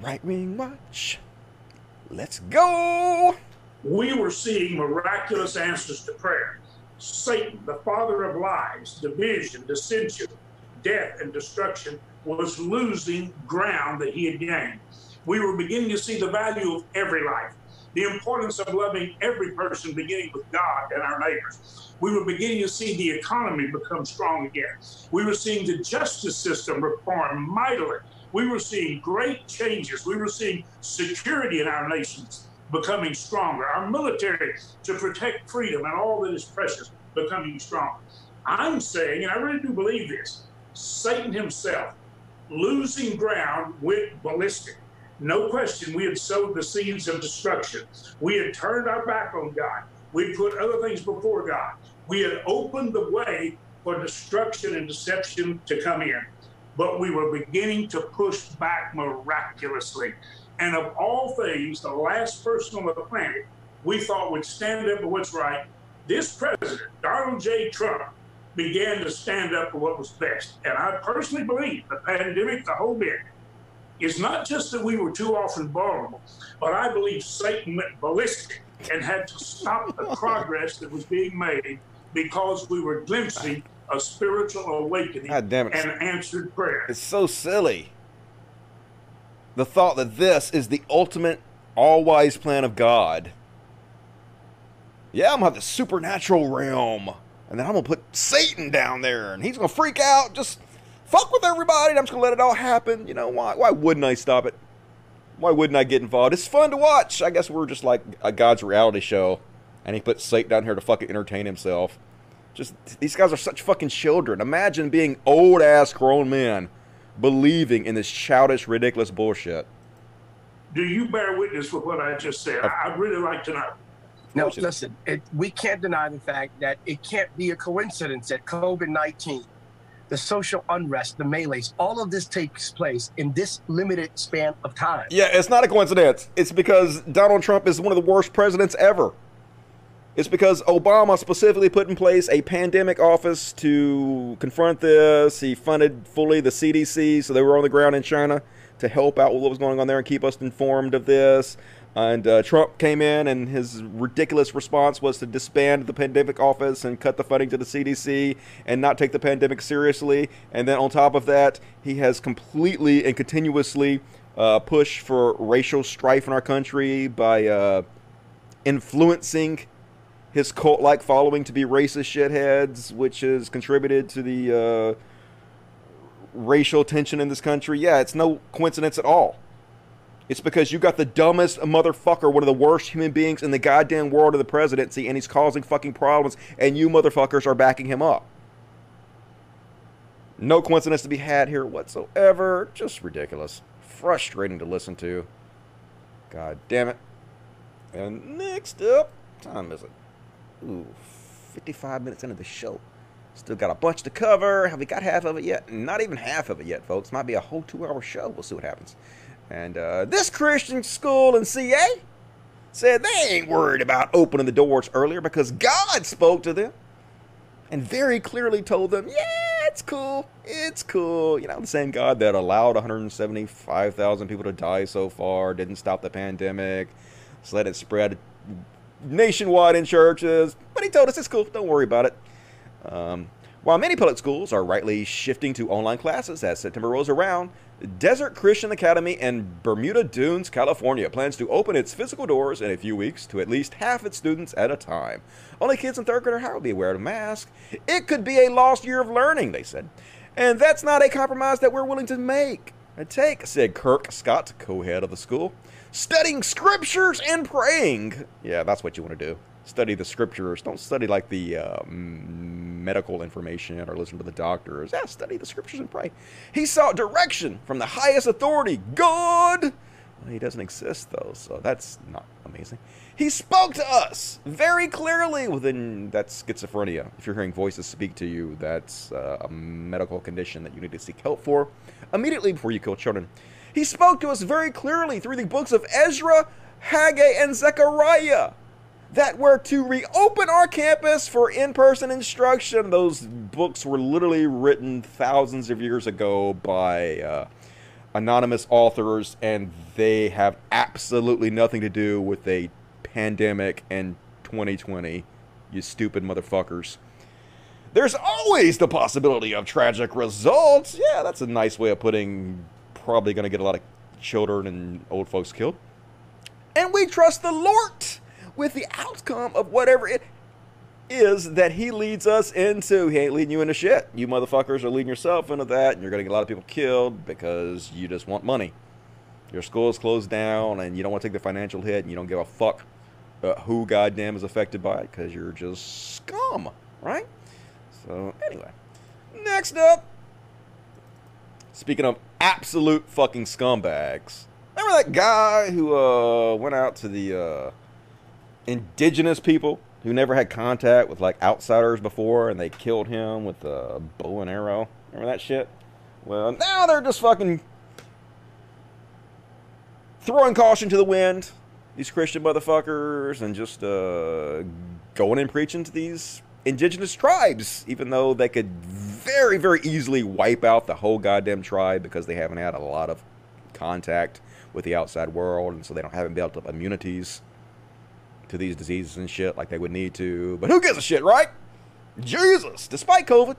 A: Right wing watch. Let's go.
I: We were seeing miraculous answers to prayer. Satan, the father of lies, division, dissension, death, and destruction, was losing ground that he had gained. We were beginning to see the value of every life the importance of loving every person, beginning with God and our neighbors. We were beginning to see the economy become strong again. We were seeing the justice system reform mightily. We were seeing great changes. We were seeing security in our nations becoming stronger, our military to protect freedom and all that is precious becoming stronger. I'm saying, and I really do believe this, Satan himself losing ground went ballistic. No question, we had sowed the seeds of destruction. We had turned our back on God. We put other things before God. We had opened the way for destruction and deception to come in. But we were beginning to push back miraculously. And of all things, the last person on the planet we thought would stand up for what's right, this president, Donald J. Trump, began to stand up for what was best. And I personally believe the pandemic, the whole bit, is not just that we were too often vulnerable, but I believe Satan went ballistic and had to stop the <laughs> progress that was being made because we were glimpsing a spiritual awakening God damn it. and answered prayer.
A: It's so silly. The thought that this is the ultimate all wise plan of God. Yeah, I'm gonna have the supernatural realm. And then I'm gonna put Satan down there and he's gonna freak out just fuck with everybody. I'm just gonna let it all happen. You know why? Why wouldn't I stop it? Why wouldn't I get involved? It's fun to watch. I guess we're just like a God's reality show, and he put Satan down here to fucking entertain himself. Just these guys are such fucking children. Imagine being old ass grown men believing in this childish, ridiculous bullshit.
I: Do you bear witness with what I just said? I'd really like to know.
J: No, listen, it, we can't deny the fact that it can't be a coincidence that COVID 19 the social unrest, the melees, all of this takes place in this limited span of time.
A: Yeah, it's not a coincidence. It's because Donald Trump is one of the worst presidents ever. It's because Obama specifically put in place a pandemic office to confront this. He funded fully the CDC, so they were on the ground in China to help out with what was going on there and keep us informed of this. And uh, Trump came in, and his ridiculous response was to disband the pandemic office and cut the funding to the CDC and not take the pandemic seriously. And then on top of that, he has completely and continuously uh, pushed for racial strife in our country by uh, influencing his cult-like following to be racist shitheads, which has contributed to the uh, racial tension in this country. Yeah, it's no coincidence at all. It's because you got the dumbest motherfucker, one of the worst human beings in the goddamn world of the presidency, and he's causing fucking problems, and you motherfuckers are backing him up. No coincidence to be had here whatsoever. Just ridiculous. Frustrating to listen to. God damn it. And next up, time is it? Ooh, 55 minutes into the show. Still got a bunch to cover. Have we got half of it yet? Not even half of it yet, folks. Might be a whole two hour show. We'll see what happens. And uh, this Christian school in CA said they ain't worried about opening the doors earlier because God spoke to them and very clearly told them, yeah, it's cool. It's cool. You know, the same God that allowed 175,000 people to die so far, didn't stop the pandemic, just let it spread nationwide in churches. But he told us it's cool. Don't worry about it. Um, while many public schools are rightly shifting to online classes as September rolls around, Desert Christian Academy in Bermuda Dunes, California plans to open its physical doors in a few weeks to at least half its students at a time. Only kids in third grade or higher will be wearing a mask. It could be a lost year of learning, they said. And that's not a compromise that we're willing to make. I take, said Kirk Scott, co head of the school. Studying scriptures and praying. Yeah, that's what you want to do. Study the scriptures. Don't study like the uh, medical information or listen to the doctors. Yeah, study the scriptures and pray. He sought direction from the highest authority, God. He doesn't exist, though, so that's not amazing. He spoke to us very clearly within that schizophrenia. If you're hearing voices speak to you, that's uh, a medical condition that you need to seek help for immediately before you kill children. He spoke to us very clearly through the books of Ezra, Haggai, and Zechariah that were to reopen our campus for in person instruction. Those books were literally written thousands of years ago by uh, anonymous authors, and they have absolutely nothing to do with a pandemic and 2020, you stupid motherfuckers. There's always the possibility of tragic results. Yeah, that's a nice way of putting probably going to get a lot of children and old folks killed. And we trust the Lord with the outcome of whatever it is that he leads us into. He ain't leading you into shit. You motherfuckers are leading yourself into that, and you're going to get a lot of people killed because you just want money. Your school is closed down, and you don't want to take the financial hit, and you don't give a fuck uh, who goddamn is affected by it because you're just scum, right? So, anyway. Next up. Speaking of absolute fucking scumbags. Remember that guy who uh, went out to the uh, indigenous people who never had contact with like outsiders before and they killed him with a bow and arrow? Remember that shit? Well, now they're just fucking throwing caution to the wind these Christian motherfuckers and just uh, going and preaching to these indigenous tribes, even though they could very, very easily wipe out the whole goddamn tribe because they haven't had a lot of contact with the outside world, and so they don't haven't built up immunities to these diseases and shit like they would need to. But who gives a shit, right? Jesus! Despite COVID,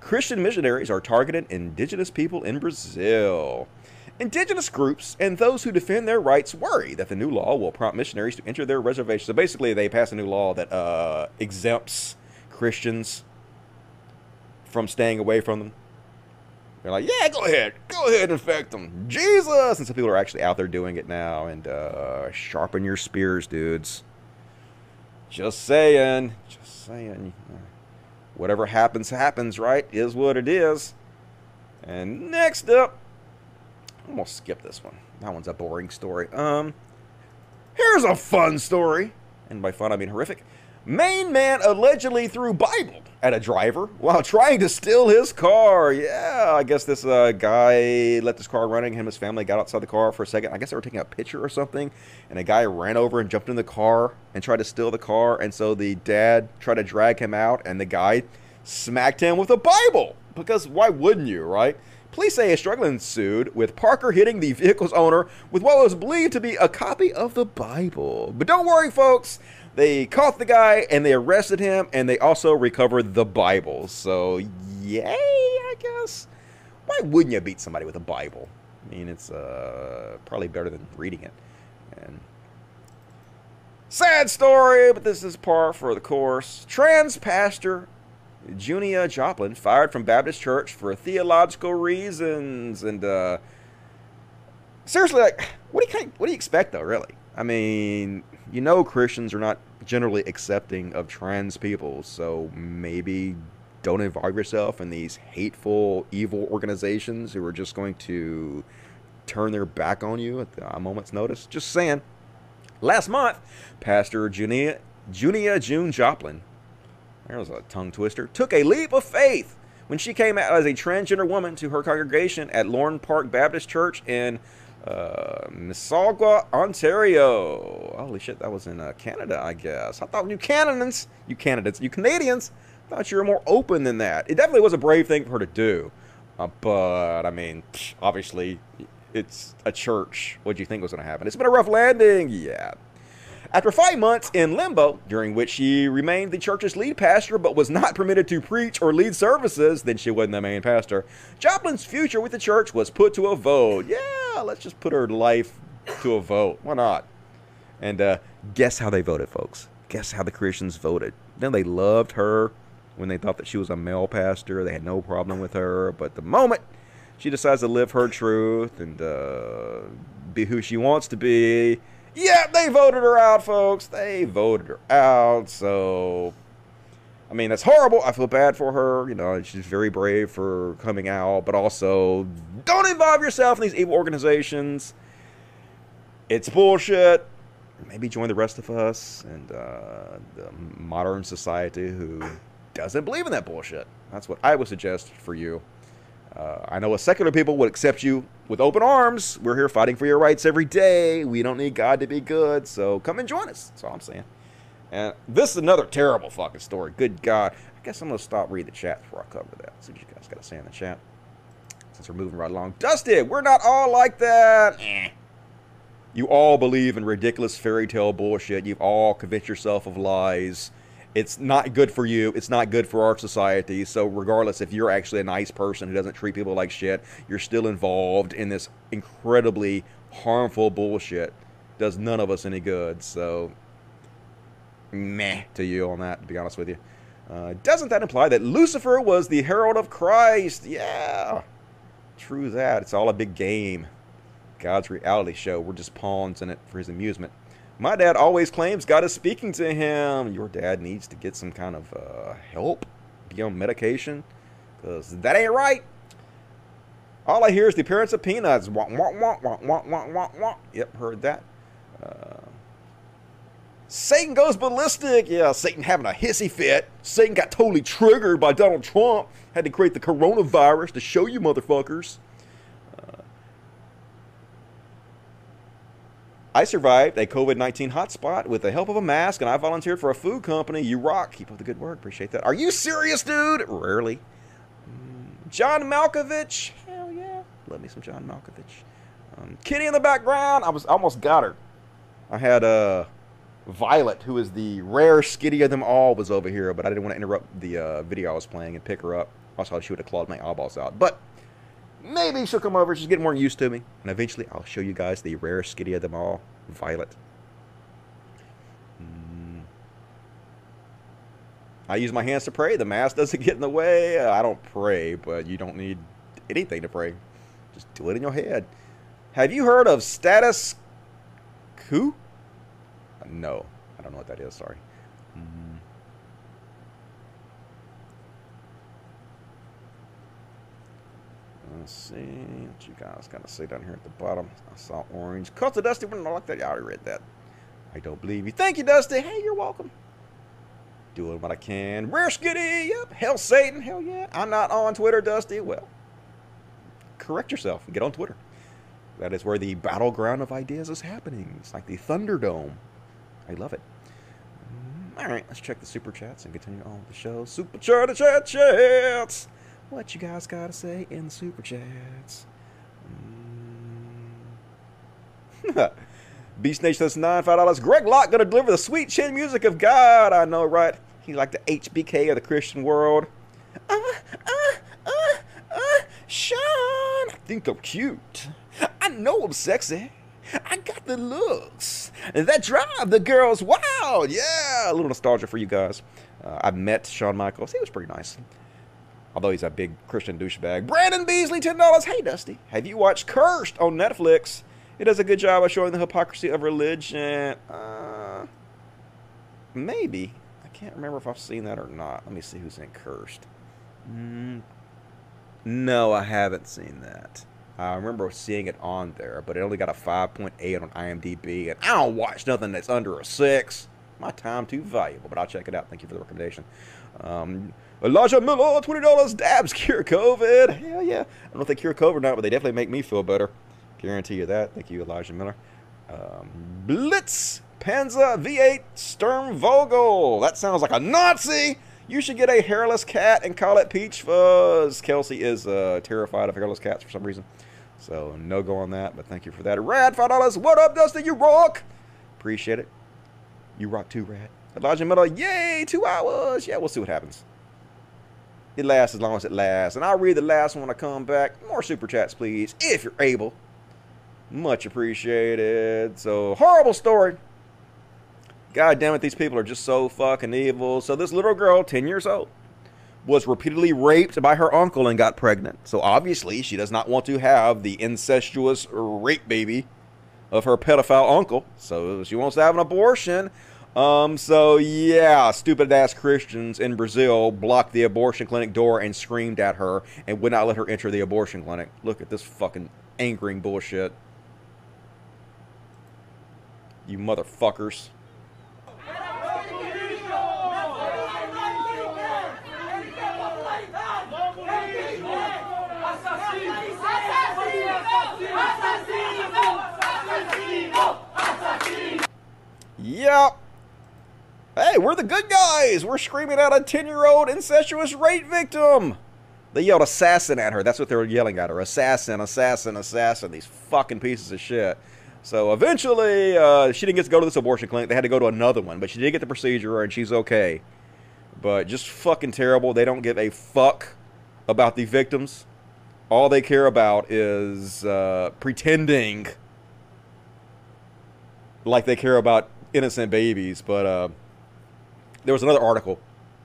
A: Christian missionaries are targeting indigenous people in Brazil. Indigenous groups and those who defend their rights worry that the new law will prompt missionaries to enter their reservations. So basically, they pass a new law that uh, exempts Christians from staying away from them. They're like, yeah, go ahead, go ahead infect them, Jesus! And some people are actually out there doing it now. And uh, sharpen your spears, dudes. Just saying, just saying. Whatever happens, happens, right? Is what it is. And next up, I'm gonna skip this one. That one's a boring story. Um, here's a fun story, and by fun I mean horrific. Maine man allegedly threw Bible at a driver while trying to steal his car. Yeah, I guess this uh, guy let this car running. Him and his family got outside the car for a second. I guess they were taking a picture or something, and a guy ran over and jumped in the car and tried to steal the car. And so the dad tried to drag him out, and the guy smacked him with a Bible because why wouldn't you, right? Police say a struggle ensued, with Parker hitting the vehicle's owner with what was believed to be a copy of the Bible. But don't worry, folks. They caught the guy and they arrested him, and they also recovered the Bible. So, yay, I guess. Why wouldn't you beat somebody with a Bible? I mean, it's uh, probably better than reading it. And sad story, but this is par for the course. Trans pastor Junia Joplin fired from Baptist Church for theological reasons. And uh, seriously, like, what do you what do you expect though? Really, I mean, you know, Christians are not generally accepting of trans people, so maybe don't involve yourself in these hateful, evil organizations who are just going to turn their back on you at a moment's notice. Just saying. Last month, Pastor Junia, Junia June Joplin there was a tongue twister, took a leap of faith when she came out as a transgender woman to her congregation at Lorne Park Baptist Church in uh, Mississauga, Ontario. Holy shit, that was in uh, Canada, I guess. I thought you Canadians, you Canadians, you Canadians, thought you were more open than that. It definitely was a brave thing for her to do. Uh, but, I mean, obviously, it's a church. What do you think was going to happen? It's been a rough landing. Yeah. After five months in limbo, during which she remained the church's lead pastor but was not permitted to preach or lead services, then she wasn't the main pastor. Joplin's future with the church was put to a vote. Yeah, let's just put her life to a vote. Why not? And uh, guess how they voted, folks? Guess how the Christians voted? Then they loved her when they thought that she was a male pastor. They had no problem with her. But the moment she decides to live her truth and uh, be who she wants to be, yeah, they voted her out, folks. They voted her out. So, I mean, that's horrible. I feel bad for her. You know, she's very brave for coming out, but also don't involve yourself in these evil organizations. It's bullshit. Maybe join the rest of us and uh, the modern society who doesn't believe in that bullshit. That's what I would suggest for you. Uh, I know a secular people would accept you with open arms. We're here fighting for your rights every day. We don't need God to be good, so come and join us. That's all I'm saying. And this is another terrible fucking story. Good God. I guess I'm going to stop reading the chat before I cover that. See what you guys got to say in the chat. Since we're moving right along. Dusty, we're not all like that. Eh. You all believe in ridiculous fairy tale bullshit. You've all convinced yourself of lies it's not good for you. It's not good for our society. So, regardless if you're actually a nice person who doesn't treat people like shit, you're still involved in this incredibly harmful bullshit. Does none of us any good. So, meh to you on that, to be honest with you. Uh, doesn't that imply that Lucifer was the herald of Christ? Yeah, true that. It's all a big game. God's reality show. We're just pawns in it for his amusement. My dad always claims God is speaking to him. Your dad needs to get some kind of uh, help, be on medication, because that ain't right. All I hear is the appearance of peanuts. Wah, wah, wah, wah, wah, wah, wah, wah. Yep, heard that. Uh, Satan goes ballistic. Yeah, Satan having a hissy fit. Satan got totally triggered by Donald Trump. Had to create the coronavirus to show you motherfuckers. I survived a COVID 19 hotspot with the help of a mask, and I volunteered for a food company. You rock. Keep up the good work. Appreciate that. Are you serious, dude? Rarely. Mm, John Malkovich. Hell yeah. Love me some John Malkovich. Um, Kitty in the background. I was almost got her. I had uh, Violet, who is the rare skitty of them all, was over here, but I didn't want to interrupt the uh, video I was playing and pick her up. Also, she would have clawed my eyeballs out. But Maybe she'll come over. She's getting more used to me. And eventually I'll show you guys the rarest skitty of them all, Violet. Mm. I use my hands to pray. The mask doesn't get in the way. I don't pray, but you don't need anything to pray. Just do it in your head. Have you heard of status quo? No. I don't know what that is. Sorry. Mm. Let's see what you guys got to say down here at the bottom. I saw orange. Cut the Dusty. When I like that. I already read that. I don't believe you. Thank you, Dusty. Hey, you're welcome. Doing what I can. Rare Skitty. Yep. Hell Satan. Hell yeah. I'm not on Twitter, Dusty. Well, correct yourself. And get on Twitter. That is where the battleground of ideas is happening. It's like the Thunderdome. I love it. Mm, all right, let's check the super chats and continue on with the show. Super chat, chat, chats what you guys got to say in the super chats. Mm. <laughs> Beast Nation, that's nine five dollars. Greg Locke gonna deliver the sweet chin music of God. I know, right? He like the HBK of the Christian world. Uh, uh, uh, uh, Sean, I think I'm cute. I know I'm sexy. I got the looks that drive the girls wild. Yeah, a little nostalgia for you guys. Uh, I met Shawn Michaels. He was pretty nice although he's a big Christian douchebag. Brandon Beasley, $10. Hey, Dusty, have you watched Cursed on Netflix? It does a good job of showing the hypocrisy of religion. Uh, maybe. I can't remember if I've seen that or not. Let me see who's in Cursed. Mm, no, I haven't seen that. I remember seeing it on there, but it only got a 5.8 on IMDb, and I don't watch nothing that's under a 6. My time too valuable, but I'll check it out. Thank you for the recommendation. Um, Elijah Miller, $20 dabs <laughs> cure COVID. Hell yeah. I don't know if they cure COVID or not, but they definitely make me feel better. Guarantee you that. Thank you, Elijah Miller. Um, Blitz Panzer V8 Sturmvogel. That sounds like a Nazi. You should get a hairless cat and call it Peach Fuzz. Kelsey is uh, terrified of hairless cats for some reason. So no go on that, but thank you for that. Rad $5. What up, Dusty? You rock. Appreciate it. You rock too, Rad. Elijah Miller, yay, two hours. Yeah, we'll see what happens. It lasts as long as it lasts. And I'll read the last one when I come back. More super chats, please, if you're able. Much appreciated. So, horrible story. God damn it, these people are just so fucking evil. So, this little girl, 10 years old, was repeatedly raped by her uncle and got pregnant. So, obviously, she does not want to have the incestuous rape baby of her pedophile uncle. So, she wants to have an abortion. Um, so yeah, stupid ass Christians in Brazil blocked the abortion clinic door and screamed at her and would not let her enter the abortion clinic. Look at this fucking angering bullshit. You motherfuckers. Yep. Hey, we're the good guys. We're screaming at a 10 year old incestuous rape victim. They yelled assassin at her. That's what they were yelling at her. Assassin, assassin, assassin. These fucking pieces of shit. So eventually, uh, she didn't get to go to this abortion clinic. They had to go to another one, but she did get the procedure and she's okay. But just fucking terrible. They don't give a fuck about the victims. All they care about is uh, pretending like they care about innocent babies. But uh, there was another article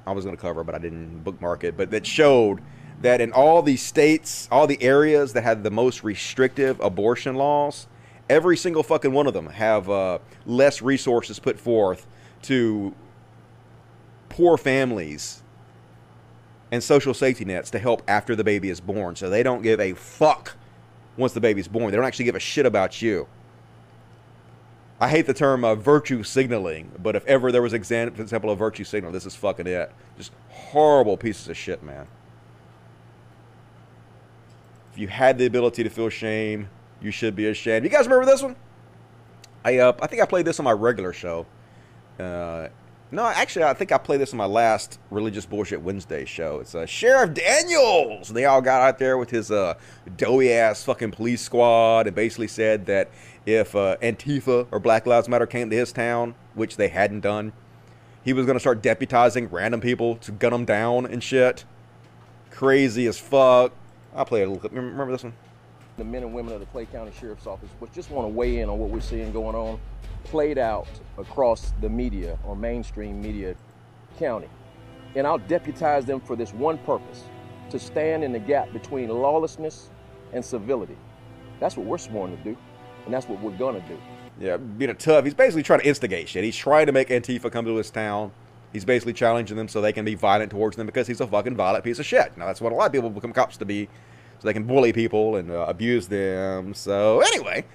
A: I was going to cover, but I didn't bookmark it. But that showed that in all the states, all the areas that had the most restrictive abortion laws, every single fucking one of them have uh, less resources put forth to poor families and social safety nets to help after the baby is born. So they don't give a fuck once the baby's born. They don't actually give a shit about you. I hate the term uh, virtue signaling, but if ever there was an example of virtue signal, this is fucking it. Just horrible pieces of shit, man. If you had the ability to feel shame, you should be ashamed. You guys remember this one? I uh, I think I played this on my regular show. Uh, no, actually, I think I played this on my last Religious Bullshit Wednesday show. It's uh, Sheriff Daniels. And they all got out there with his uh, doughy ass fucking police squad and basically said that if uh, Antifa or Black Lives Matter came to his town, which they hadn't done, he was going to start deputizing random people to gun them down and shit. Crazy as fuck. I'll play it a little clip. Remember this one?
K: The men and women of the Clay County Sheriff's Office, but just want to weigh in on what we're seeing going on, played out across the media or mainstream media county. And I'll deputize them for this one purpose to stand in the gap between lawlessness and civility. That's what we're sworn to do and that's what we're gonna do.
A: Yeah, being a tough. He's basically trying to instigate shit. He's trying to make Antifa come to his town. He's basically challenging them so they can be violent towards them because he's a fucking violent piece of shit. Now that's what a lot of people become cops to be, they can bully people and uh, abuse them. So anyway.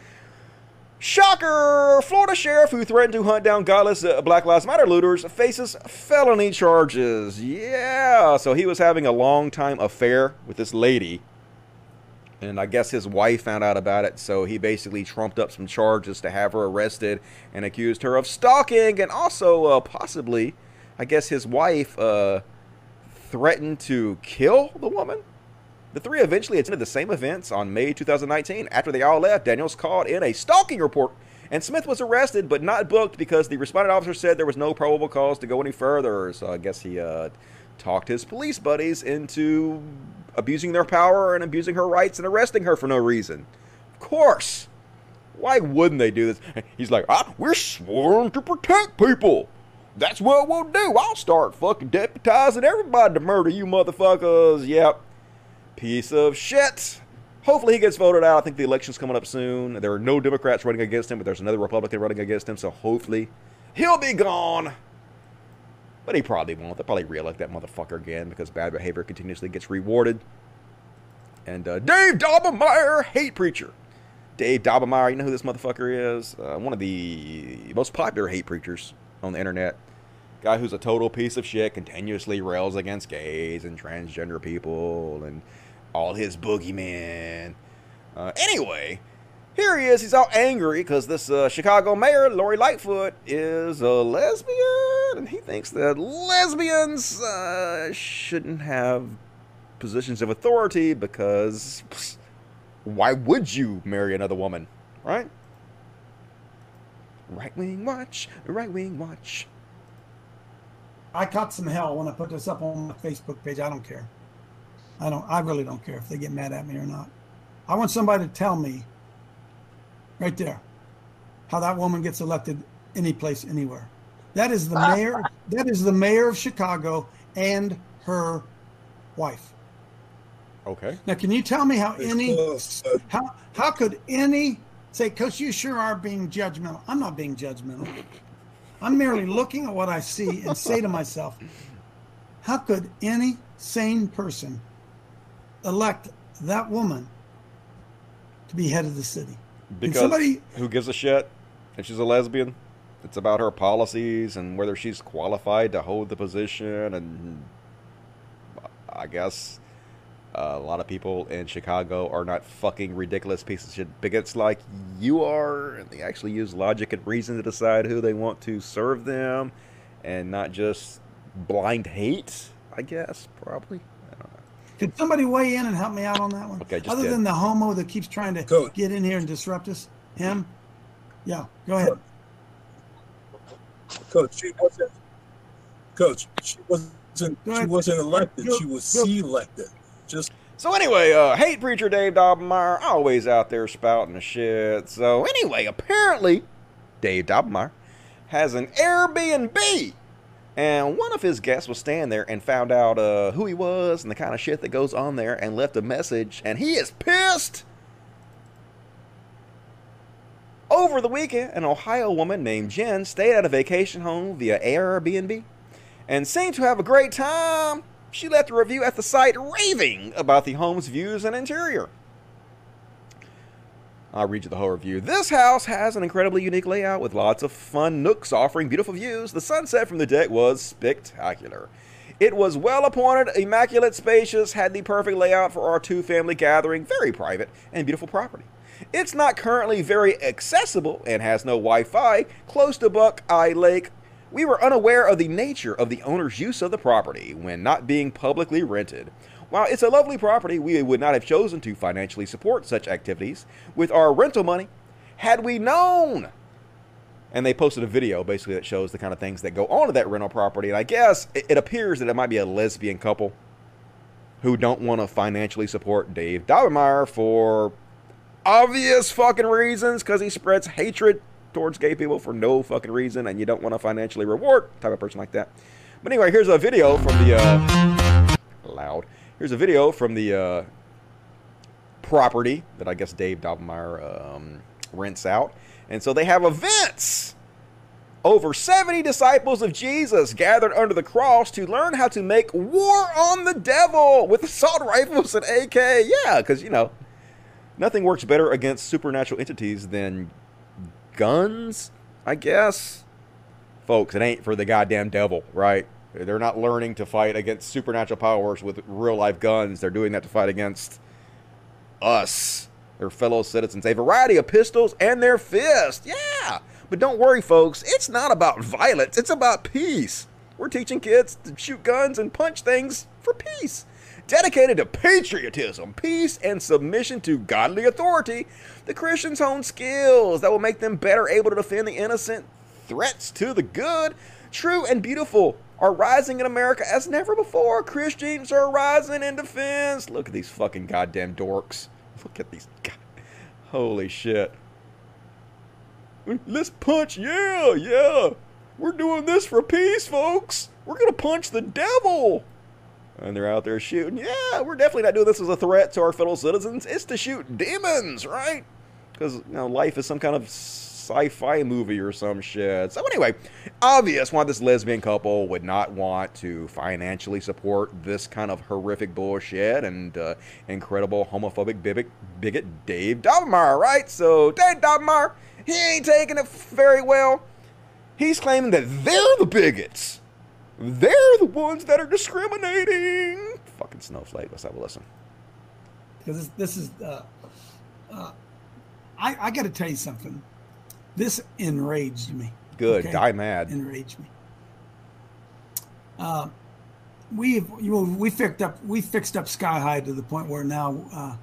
A: Shocker! Florida sheriff who threatened to hunt down godless uh, Black Lives Matter looters faces felony charges. Yeah, so he was having a long time affair with this lady and I guess his wife found out about it, so he basically trumped up some charges to have her arrested and accused her of stalking, and also uh, possibly, I guess his wife uh, threatened to kill the woman. The three eventually attended the same events on May 2019. After they all left, Daniels called in a stalking report, and Smith was arrested but not booked because the responding officer said there was no probable cause to go any further. So I guess he uh, talked his police buddies into abusing their power and abusing her rights and arresting her for no reason. Of course. Why wouldn't they do this? <laughs> He's like, ah, we're sworn to protect people. That's what we'll do. I'll start fucking deputizing everybody to murder you motherfuckers. Yep. Piece of shit. Hopefully he gets voted out. I think the election's coming up soon. There are no Democrats running against him, but there's another Republican running against him, so hopefully he'll be gone. But he probably won't. They'll probably re-elect that motherfucker again because bad behavior continuously gets rewarded. And uh, Dave Daubenmire, hate preacher. Dave Daubenmire, you know who this motherfucker is? Uh, one of the most popular hate preachers on the internet. Guy who's a total piece of shit, continuously rails against gays and transgender people and all his boogeymen. Uh, anyway, here he is. He's all angry because this uh, Chicago mayor, Lori Lightfoot, is a lesbian, and he thinks that lesbians uh, shouldn't have positions of authority because why would you marry another woman, right? Right Wing Watch, Right Wing Watch.
L: I caught some hell when I put this up on my Facebook page. I don't care. I don't. I really don't care if they get mad at me or not. I want somebody to tell me, right there, how that woman gets elected any place, anywhere. That is the mayor. <laughs> That is the mayor of Chicago and her wife.
A: Okay.
L: Now, can you tell me how any how how could any say, Coach, you sure are being judgmental? I'm not being judgmental. I'm merely looking at what I see and say to myself, how could any sane person elect that woman to be head of the city? And
A: Because
L: somebody
A: who gives a shit if she's a lesbian? It's about her policies and whether she's qualified to hold the position. And I guess uh, a lot of people in Chicago are not fucking ridiculous pieces of shit bigots like you are. And they actually use logic and reason to decide who they want to serve them and not just blind hate, I guess, probably.
L: Could somebody weigh in and help me out on that one?
A: Okay, just
L: Other
A: did.
L: than the homo that keeps trying to get in here and disrupt us, him. Yeah, go ahead.
M: Coach, she wasn't. Coach, she wasn't. She wasn't elected.
L: Go-
M: She was
L: go.
M: selected. Just
A: So anyway, uh, hate preacher Dave Daubenmire always out there spouting the shit. So anyway, apparently, Dave Daubenmire has an Airbnb, and one of his guests was staying there and found out uh, who he was and the kind of shit that goes on there, and left a message, and he is pissed. Over the weekend, an Ohio woman named Jen stayed at a vacation home via Airbnb and seemed to have a great time. She left a review at the site raving about the home's views and interior. I'll read you the whole review. This house has an incredibly unique layout with lots of fun nooks offering beautiful views. The sunset from the deck was spectacular. It was well appointed, immaculate, spacious, had the perfect layout for our two family gathering, very private, and beautiful property. It's not currently very accessible and has no Wi Fi close to Buckeye Lake. We were unaware of the nature of the owner's use of the property when not being publicly rented. While it's a lovely property, we would not have chosen to financially support such activities with our rental money had we known. And they posted a video basically that shows the kind of things that go on to that rental property. And I guess it, appears that it might be a lesbian couple who don't want to financially support Dave Daubenmire for obvious fucking reasons because he spreads hatred towards gay people for no fucking reason and you don't want to financially reward type of person like that. But anyway, here's a video from the uh, loud. Here's a video from the uh, property that I guess Dave Daubenmire um, rents out. And so they have events. Over 70 disciples of Jesus gathered under the cross to learn how to make war on the devil with <laughs> assault rifles and AK. Yeah, because, you know, nothing works better against supernatural entities than guns, I guess. Folks, it ain't for the goddamn devil, right? They're not learning to fight against supernatural powers with real life guns. They're doing that to fight against us, their fellow citizens. A variety of pistols and their fists. Yeah. But don't worry, folks. It's not about violence, it's about peace. We're teaching kids to shoot guns and punch things for peace. Dedicated to patriotism, peace, and submission to godly authority, the Christians hone skills that will make them better able to defend the innocent. Threats to the good, true, and beautiful are rising in America as never before. Christians are rising in defense. Look at these fucking goddamn dorks. Look at these. God. Holy shit. Let's punch. Yeah, yeah. We're doing this for peace, folks. We're going to punch the devil. And they're out there shooting. Yeah, we're definitely not doing this as a threat to our fellow citizens. It's to shoot demons, right? Because, you life is some kind of sci-fi movie or some shit. So anyway, obvious why this lesbian couple would not want to financially support this kind of horrific bullshit and uh, incredible homophobic bigot, bigot Dave Daubenmire, right? So Dave Daubenmire, he ain't taking it very well. He's claiming that they're the bigots. They're the ones that are discriminating. Fucking snowflake. Let's have a listen.
L: because this, this is uh, uh, I, I got to tell you something this enraged me
A: Good.
L: okay?
A: Die mad.
L: enraged me uh, we've you know, we fixed up we fixed up sky high to the point where now uh,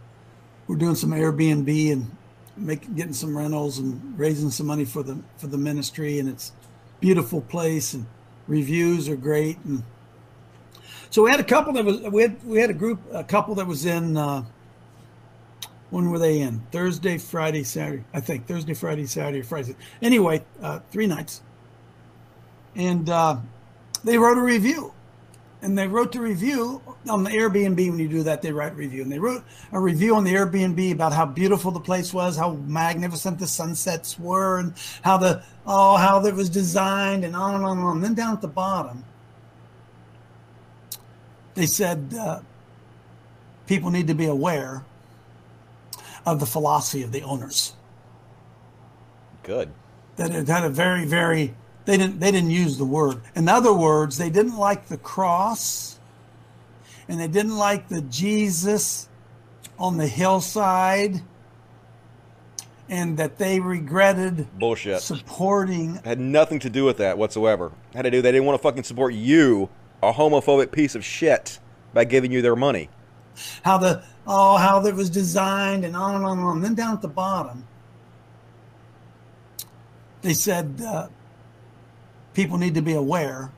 L: we're doing some airbnb and making getting some rentals and raising some money for the for the ministry, and it's a beautiful place and reviews are great. And so we had a couple that was we had we had a group a couple that was in. Uh, when were they in? Thursday, Friday, Saturday. I think Thursday, Friday, Saturday, Friday. Anyway, uh, three nights, and uh, they wrote a review and they wrote the review on the Airbnb. When you do that, they write review, and they wrote a review on the Airbnb about how beautiful the place was, how magnificent the sunsets were, and how the oh how it was designed, and on and on and on. And then down at the bottom, they said uh, people need to be aware of the philosophy of the owners.
A: Good.
L: That it had a very very they didn't they didn't use the word. In other words, they didn't like the cross and they didn't like the Jesus on the hillside and that they regretted
A: bullshit
L: supporting
A: had nothing to do with that whatsoever. Had to do they didn't want to fucking support you, a homophobic piece of shit, by giving you their money.
L: How the oh how it was designed and on and on and on. And then down at the bottom, they said uh, people need to be aware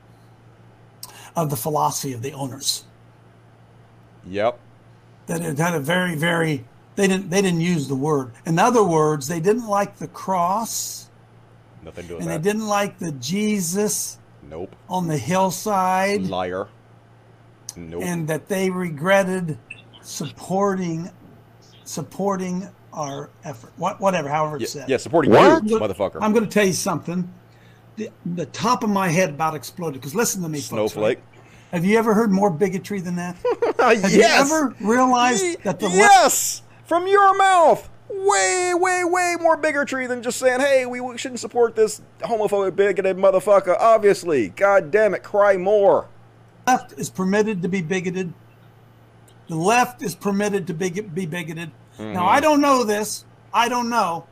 L: of the philosophy of the owners.
A: Yep.
L: That it had a very, very they didn't they didn't use the word. In other words, they didn't like the cross.
A: Nothing to do
L: and
A: that.
L: they didn't like the Jesus
A: Nope.
L: on the hillside.
A: Liar. Nope.
L: And that they regretted supporting supporting our effort. What whatever, however it's
A: Yeah,
L: said.
A: yeah, supporting
L: What?
A: you, motherfucker.
L: I'm going to tell you something. The, the top of my head about exploded because listen to me, folks,
A: Snowflake.
L: right? Have you ever heard more bigotry than that? <laughs> Have you ever realized that the left
A: yes from your mouth way way way more bigotry than just saying hey we, we shouldn't support this homophobic bigoted motherfucker obviously god damn it cry more
L: left is permitted to be bigoted? The left is permitted to be, be bigoted.
A: Mm-hmm.
L: Now, I don't know this. I don't know.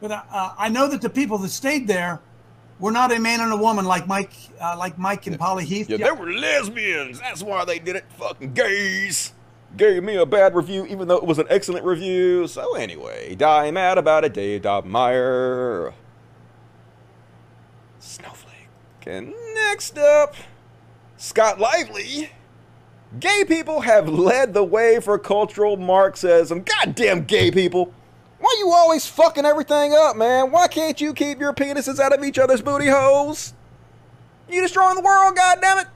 L: But uh, I know that the people that stayed there were not a man and a woman like Mike, uh, like Mike and Polly Heath.
A: yeah they were lesbians that's why they did it fucking gays gave me a bad review even though it was an excellent review so anyway die mad about it dave Daubenmire. snowflake and next up scott lively Gay people have led the way for cultural Marxism. Goddamn gay people. Why you always fucking everything up, man? Why can't you keep your penises out of each other's booty holes? You destroying the world, goddammit.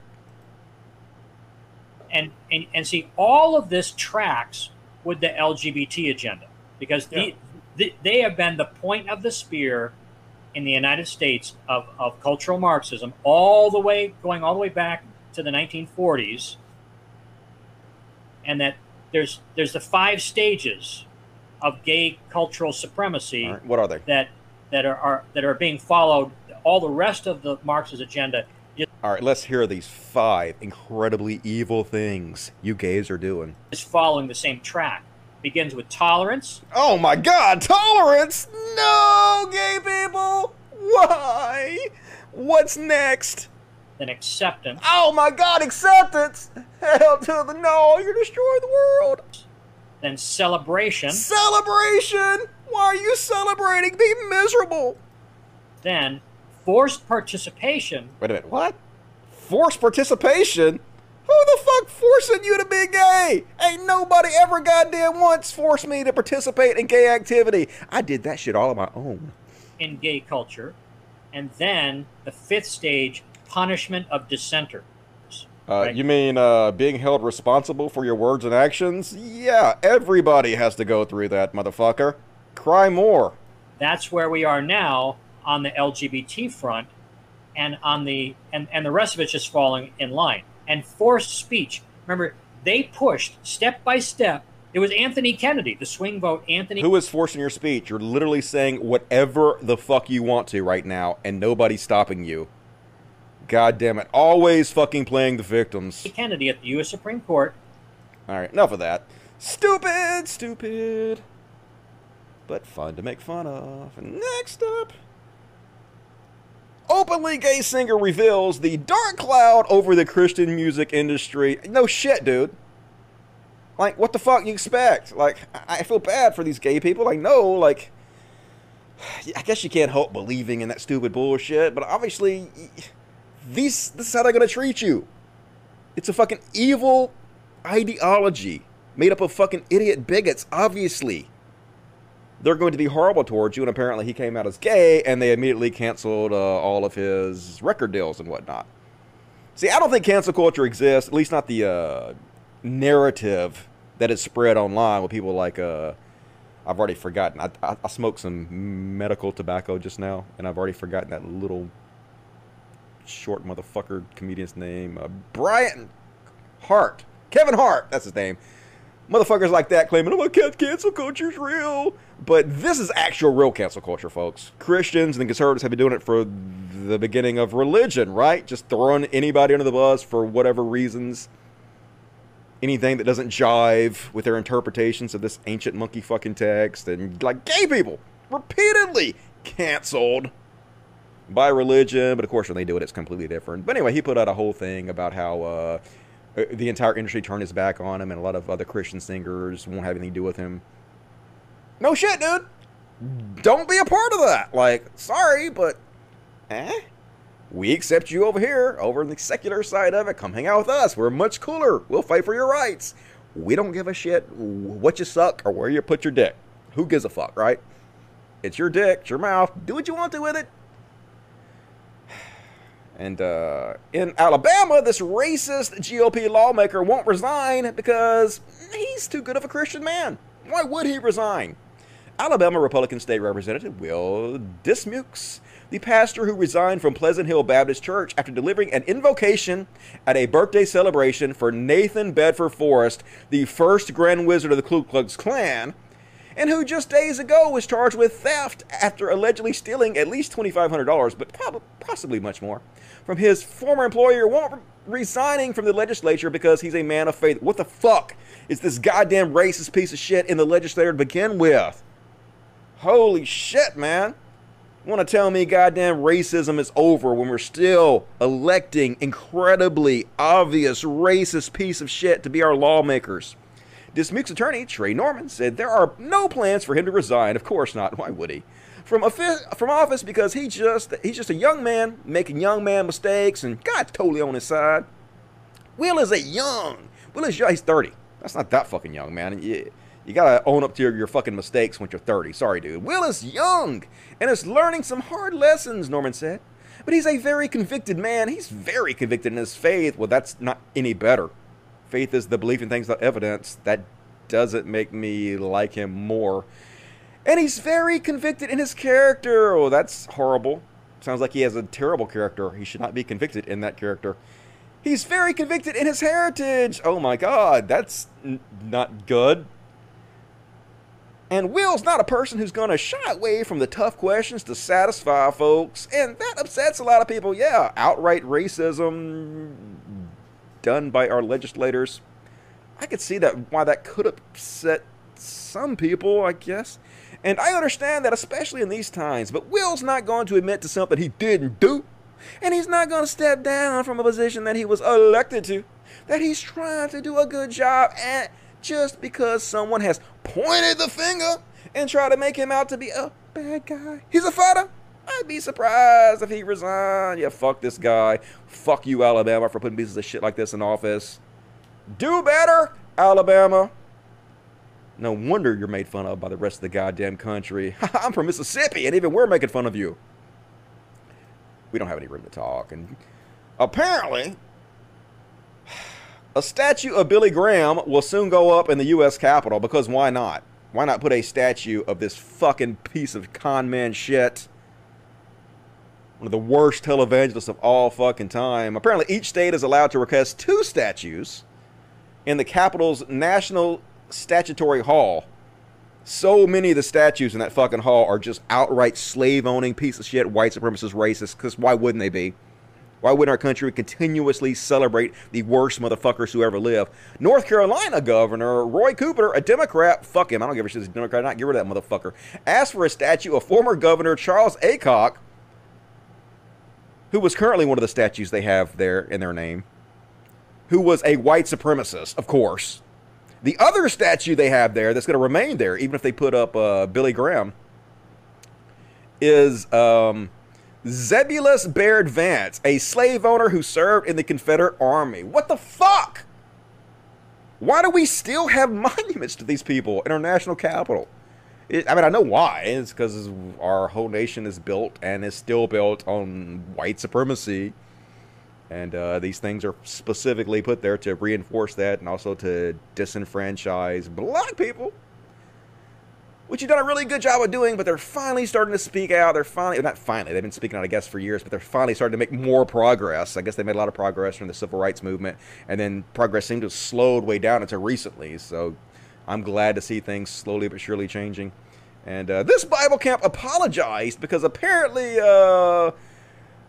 N: and, and and see all of this tracks with the LGBT agenda because the, the, they have been the point of the spear in the United States of, of cultural Marxism all the way going all the way back to the 1940s and that there's there's the five stages of gay cultural supremacy
A: right, what are they?
N: that that are, are that are being followed all the rest of the Marxist agenda is
A: All right, let's hear these five incredibly evil things you gays are doing.
N: is following the same track. Begins with tolerance.
A: Oh my god, tolerance? No, gay people! Why? What's next?
N: Then acceptance.
A: Oh my god, acceptance! Hell to the no, you're destroying the world!
N: Then celebration.
A: Celebration! Why are you celebrating? Be miserable!
N: Then forced participation.
A: Wait a minute, what? Forced participation? Who the fuck forcing you to be gay? Ain't nobody ever goddamn once forced me to participate in gay activity. I did that shit all on my own.
N: in gay culture. And then the fifth stage, punishment of dissenters.
A: Uh, You mean uh, being held responsible for your words and actions? Yeah, everybody has to go through that, motherfucker. Cry more.
N: That's where we are now on the LGBT front, and on the and, and the rest of it's just falling in line. And forced speech. Remember, they pushed step by step. It was Anthony Kennedy, the swing vote. Anthony
A: Who is forcing your speech? You're literally saying whatever the fuck you want to right now, and nobody's stopping you. God damn it. Always fucking playing the victims.
N: Kennedy at the U.S. Supreme Court
A: Alright, enough of that. Stupid, stupid. But fun to make fun of. And next up. Openly gay singer reveals the dark cloud over the Christian music industry. No shit, dude. Like, what the fuck you expect? Like, I feel bad for these gay people. Like, no, <sighs> like, I guess you can't help believing in that stupid bullshit, but obviously, these this is how they're gonna treat you. It's a fucking evil ideology made up of fucking idiot bigots, obviously. They're going to be horrible towards you, and apparently he came out as gay, and they immediately canceled uh, all of his record deals and whatnot. See, I don't think cancel culture exists, at least not the uh, narrative that is spread online with people like, uh, I've already forgotten. I, I, I smoked some medical tobacco just now, and I've already forgotten that little short motherfucker comedian's name. Uh, Brian Hart. Kevin Hart, that's his name. Motherfuckers like that claiming, oh, my cancel culture's real. But this is actual real cancel culture, folks. Christians and conservatives have been doing it for the beginning of religion, right? Just throwing anybody under the bus for whatever reasons. Anything that doesn't jive with their interpretations of this ancient monkey fucking text. And like gay people, repeatedly canceled by religion. But of course, when they do it, it's completely different. But anyway, he put out a whole thing about how. Uh, uh, the entire industry turned its back on him, and a lot of other Christian singers won't have anything to do with him. No shit, dude. Don't be a part of that. Like, sorry, but eh? We accept you over here, over on the secular side of it. Come hang out with us. We're much cooler. We'll fight for your rights. We don't give a shit what you suck or where you put your dick. Who gives a fuck, right? It's your dick, it's your mouth. Do what you want to with it. And uh, in Alabama, this racist GOP lawmaker won't resign because he's too good of a Christian man. Why would he resign? Alabama Republican State Representative Will Dismukes, the pastor who resigned from Pleasant Hill Baptist Church after delivering an invocation at a birthday celebration for Nathan Bedford Forrest, the first Grand Wizard of the Ku Klux Klan, and who just days ago was charged with theft after allegedly stealing at least $2,500, but possibly much more from his former employer won't resigning from the legislature because he's a man of faith. What the fuck is this goddamn racist piece of shit in the legislature to begin with? Holy shit, man. Want to tell me goddamn racism is over when we're still electing incredibly obvious racist piece of shit to be our lawmakers? Dismuke's attorney, Trey Norman, said there are no plans for him to resign. Of course not. Why would he? from from office because he just he's just a young man making young man mistakes, and God's totally on his side. Will is a young. Will is young. He's 30. That's not that fucking young, man. You, you gotta own up to your, your fucking mistakes when you're 30. Sorry, dude. Will is young and is learning some hard lessons, Norman said. But he's a very convicted man. He's very convicted in his faith. Well, that's not any better. Faith is the belief in things without evidence. That doesn't make me like him more. And he's very convicted in his character. Oh, that's horrible. Sounds like he has a terrible character. He should not be convicted in that character. He's very convicted in his heritage. Oh my god, that's n- not good. And Will's not a person who's going to shy away from the tough questions to satisfy folks. And that upsets a lot of people. Yeah, outright racism done by our legislators. I could see that why that could upset some people, I guess. And I understand that, especially in these times, but Will's not going to admit to something he didn't do. And he's not going to step down from a position that he was elected to. That he's trying to do a good job at just because someone has pointed the finger and tried to make him out to be a bad guy. He's a fighter. I'd be surprised if he resigned. Yeah, fuck this guy. Fuck you, Alabama, for putting pieces of shit like this in office. Do better, Alabama. No wonder you're made fun of by the rest of the goddamn country. <laughs> I'm from Mississippi, and even we're making fun of you. We don't have any room to talk. And apparently, <sighs> a statue of Billy Graham will soon go up in the U.S. Capitol because why not? Why not put a statue of this fucking piece of con man shit? One of the worst televangelists of all fucking time. Apparently, each state is allowed to request two statues in the Capitol's National statuary hall, so many of the statues in that fucking hall are just outright slave owning piece of shit, white supremacist, racist. Because why wouldn't they be? Why wouldn't our country continuously celebrate the worst motherfuckers who ever live? North Carolina Governor Roy Cooper, a Democrat, fuck him, I don't give a shit, he's a Democrat, not get rid of that motherfucker, asked for a statue of former Governor Charles Aycock, who was currently one of the statues they have there in their name, who was a white supremacist, of course The other statue they have there that's going to remain there, even if they put up uh, Billy Graham, is um, Zebulon Baird Vance, a slave owner who served in the Confederate Army. What the fuck? Why do we still have <laughs> monuments to these people in our national capital? It, I mean, I know why. It's because our whole nation is built and is still built on white supremacy. And uh, these things are specifically put there to reinforce that and also to disenfranchise black people which you've done a really good job of doing, but they're finally starting to speak out. They're finally, not finally, they've been speaking out, I guess, for years, but they're finally starting to make more progress. I guess they made a lot of progress from the civil rights movement, and then progress seemed to have slowed way down until recently. So I'm glad to see things slowly but surely changing. And uh, this Bible camp apologized because apparently uh,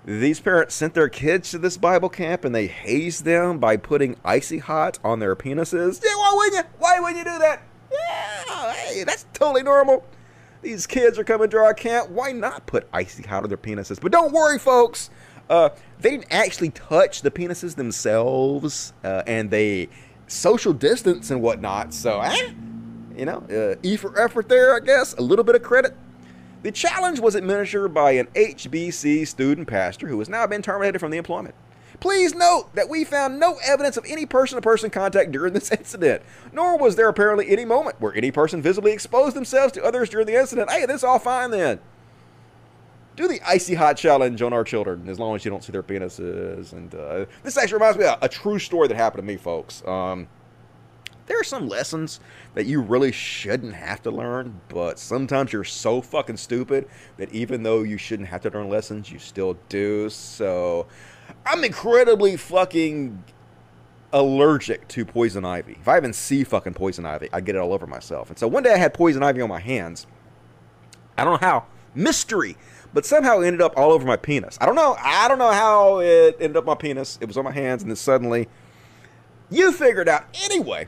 A: these parents sent their kids to this Bible camp and they hazed them by putting icy hot on their penises. Yeah, why wouldn't you? Why wouldn't you do that? Yeah, hey, that's totally normal. These kids are coming to our camp. Why not put icy hot on their penises? But don't worry, folks. Uh, they didn't actually touch the penises themselves, uh, and they social distance and whatnot. So, eh, you know, uh, E for effort there, I guess. A little bit of credit. The challenge was administered by an HBC student pastor who has now been terminated from the employment. Please note that we found no evidence of any person to person contact during this incident, nor was there apparently any moment where any person visibly exposed themselves to others during the incident. Hey, this all fine then. Do the icy hot challenge on our children as long as you don't see their penises. And uh, this actually reminds me of a, true story that happened to me, folks. Um, there are some lessons that you really shouldn't have to learn, but sometimes you're so fucking stupid that even though you shouldn't have to learn lessons, you still do. So I'm incredibly fucking allergic to poison ivy. If I even see fucking poison ivy, I get it all over myself. And so one day I had poison ivy on my hands. I don't know how. Mystery. But somehow it ended up all over my penis. I don't know. I don't know how it ended up my penis. It was on my hands and then suddenly you figured out. Anyway,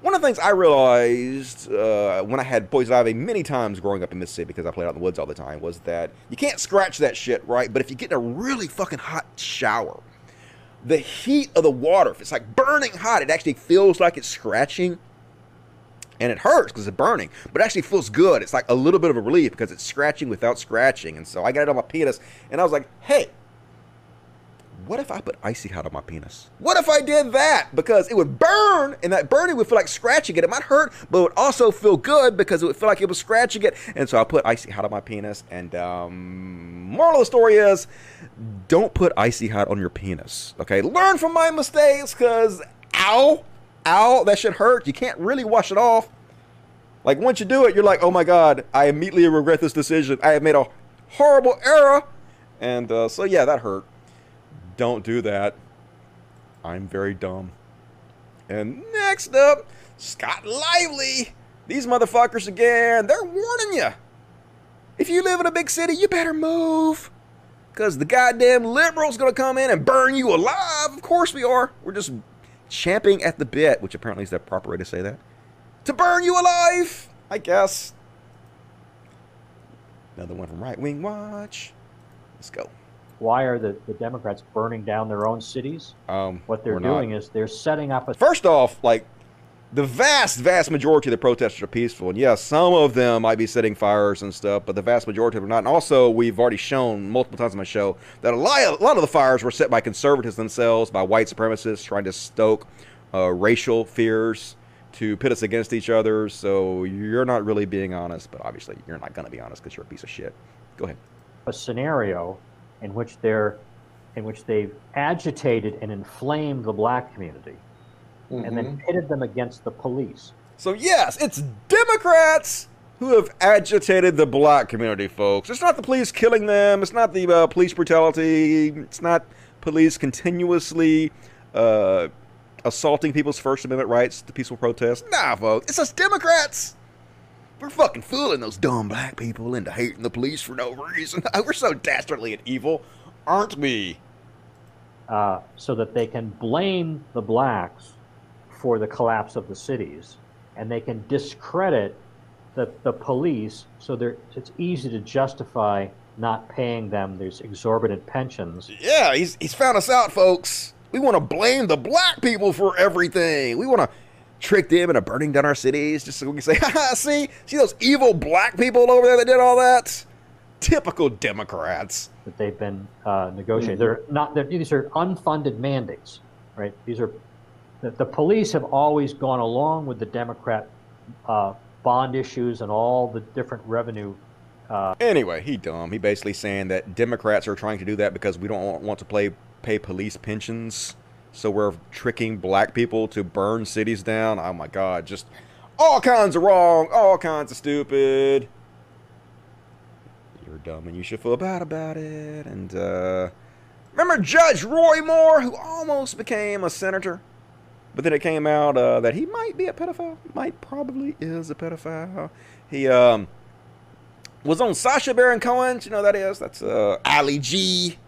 A: one of the things I realized uh, when I had poison ivy many times growing up in Mississippi because I played out in the woods all the time was that you can't scratch that shit, right? But if you get in a really fucking hot shower, the heat of the water, if it's like burning hot, it actually feels like it's scratching. And it hurts because it's burning, but it actually feels good. It's like a little bit of a relief because it's scratching without scratching. And so I got it on my penis, and I was like, hey, what if I put icy hot on my penis? What if I did that? Because it would burn, and that burning would feel like scratching it. It might hurt, but it would also feel good because it would feel like it was scratching it. And so I put icy hot on my penis. And um, moral of the story is, don't put icy hot on your penis. Okay, learn from my mistakes, because ow, ow, that should hurt. You can't really wash it off. Like once you do it, you're like, oh my god, I immediately regret this decision. I have made a horrible error. And uh, so yeah, that hurt. Don't do that. I'm very dumb. And next up, Scott Lively. These motherfuckers again, they're warning you. If you live in a big city, you better move. Because the goddamn liberals gonna come in and burn you alive. Of course we are. We're just champing at the bit, which apparently is the proper way to say that. To burn you alive, I guess. Another one from Right Wing Watch. Let's go.
N: Why are the, the Democrats burning down their own cities?
A: Um,
N: what they're
A: not.
N: doing is they're setting up a.
A: First off, like the vast, vast majority of the protesters are peaceful, and yes, some of them might be setting fires and stuff, but the vast majority of them are not. And also, we've already shown multiple times on my show that a lot, a lot of the fires were set by conservatives themselves, by white supremacists trying to stoke uh, racial fears to pit us against each other. So you're not really being honest, but obviously you're not going to be honest because you're a piece of shit. Go ahead.
N: A scenario in which they're in which they've agitated and inflamed the black community mm-hmm. and then pitted them against the police.
A: So yes, it's Democrats who have agitated the black community, folks. It's not the police killing them. It's not the uh, police brutality. It's not police continuously uh, assaulting people's First Amendment rights to peaceful protest. Nah, folks. It's us Democrats. We're fucking fooling those dumb black people into hating the police for no reason. <laughs> We're so dastardly and evil, aren't we?
N: Uh, so that they can blame the blacks for the collapse of the cities, and they can discredit the, the police so it's easy to justify not paying them these exorbitant pensions.
A: Yeah, he's, he's found us out, folks. We want to blame the black people for everything. We want to trick them into burning down our cities just so we can say, <laughs> ha see, see those evil black people over there that did all that? Typical Democrats.
N: That they've been uh, negotiating. Mm-hmm. They're not. They're, these are unfunded mandates, right? These are the, the police have always gone along with the Democrat uh, bond issues and all the different revenue. Uh,
A: anyway, he dumb. He basically saying that Democrats are trying to do that because we don't want to play, pay police pensions, so we're tricking black people to burn cities down. Oh my God, just all kinds of wrong, all kinds of stupid. You're dumb and you should feel bad about it. And uh, remember Judge Roy Moore, who almost became a senator? But then it came out uh, that he might be a pedophile. Might probably is a pedophile. He um, was on Sacha Baron Cohen. You know that is? That's uh, Ali G.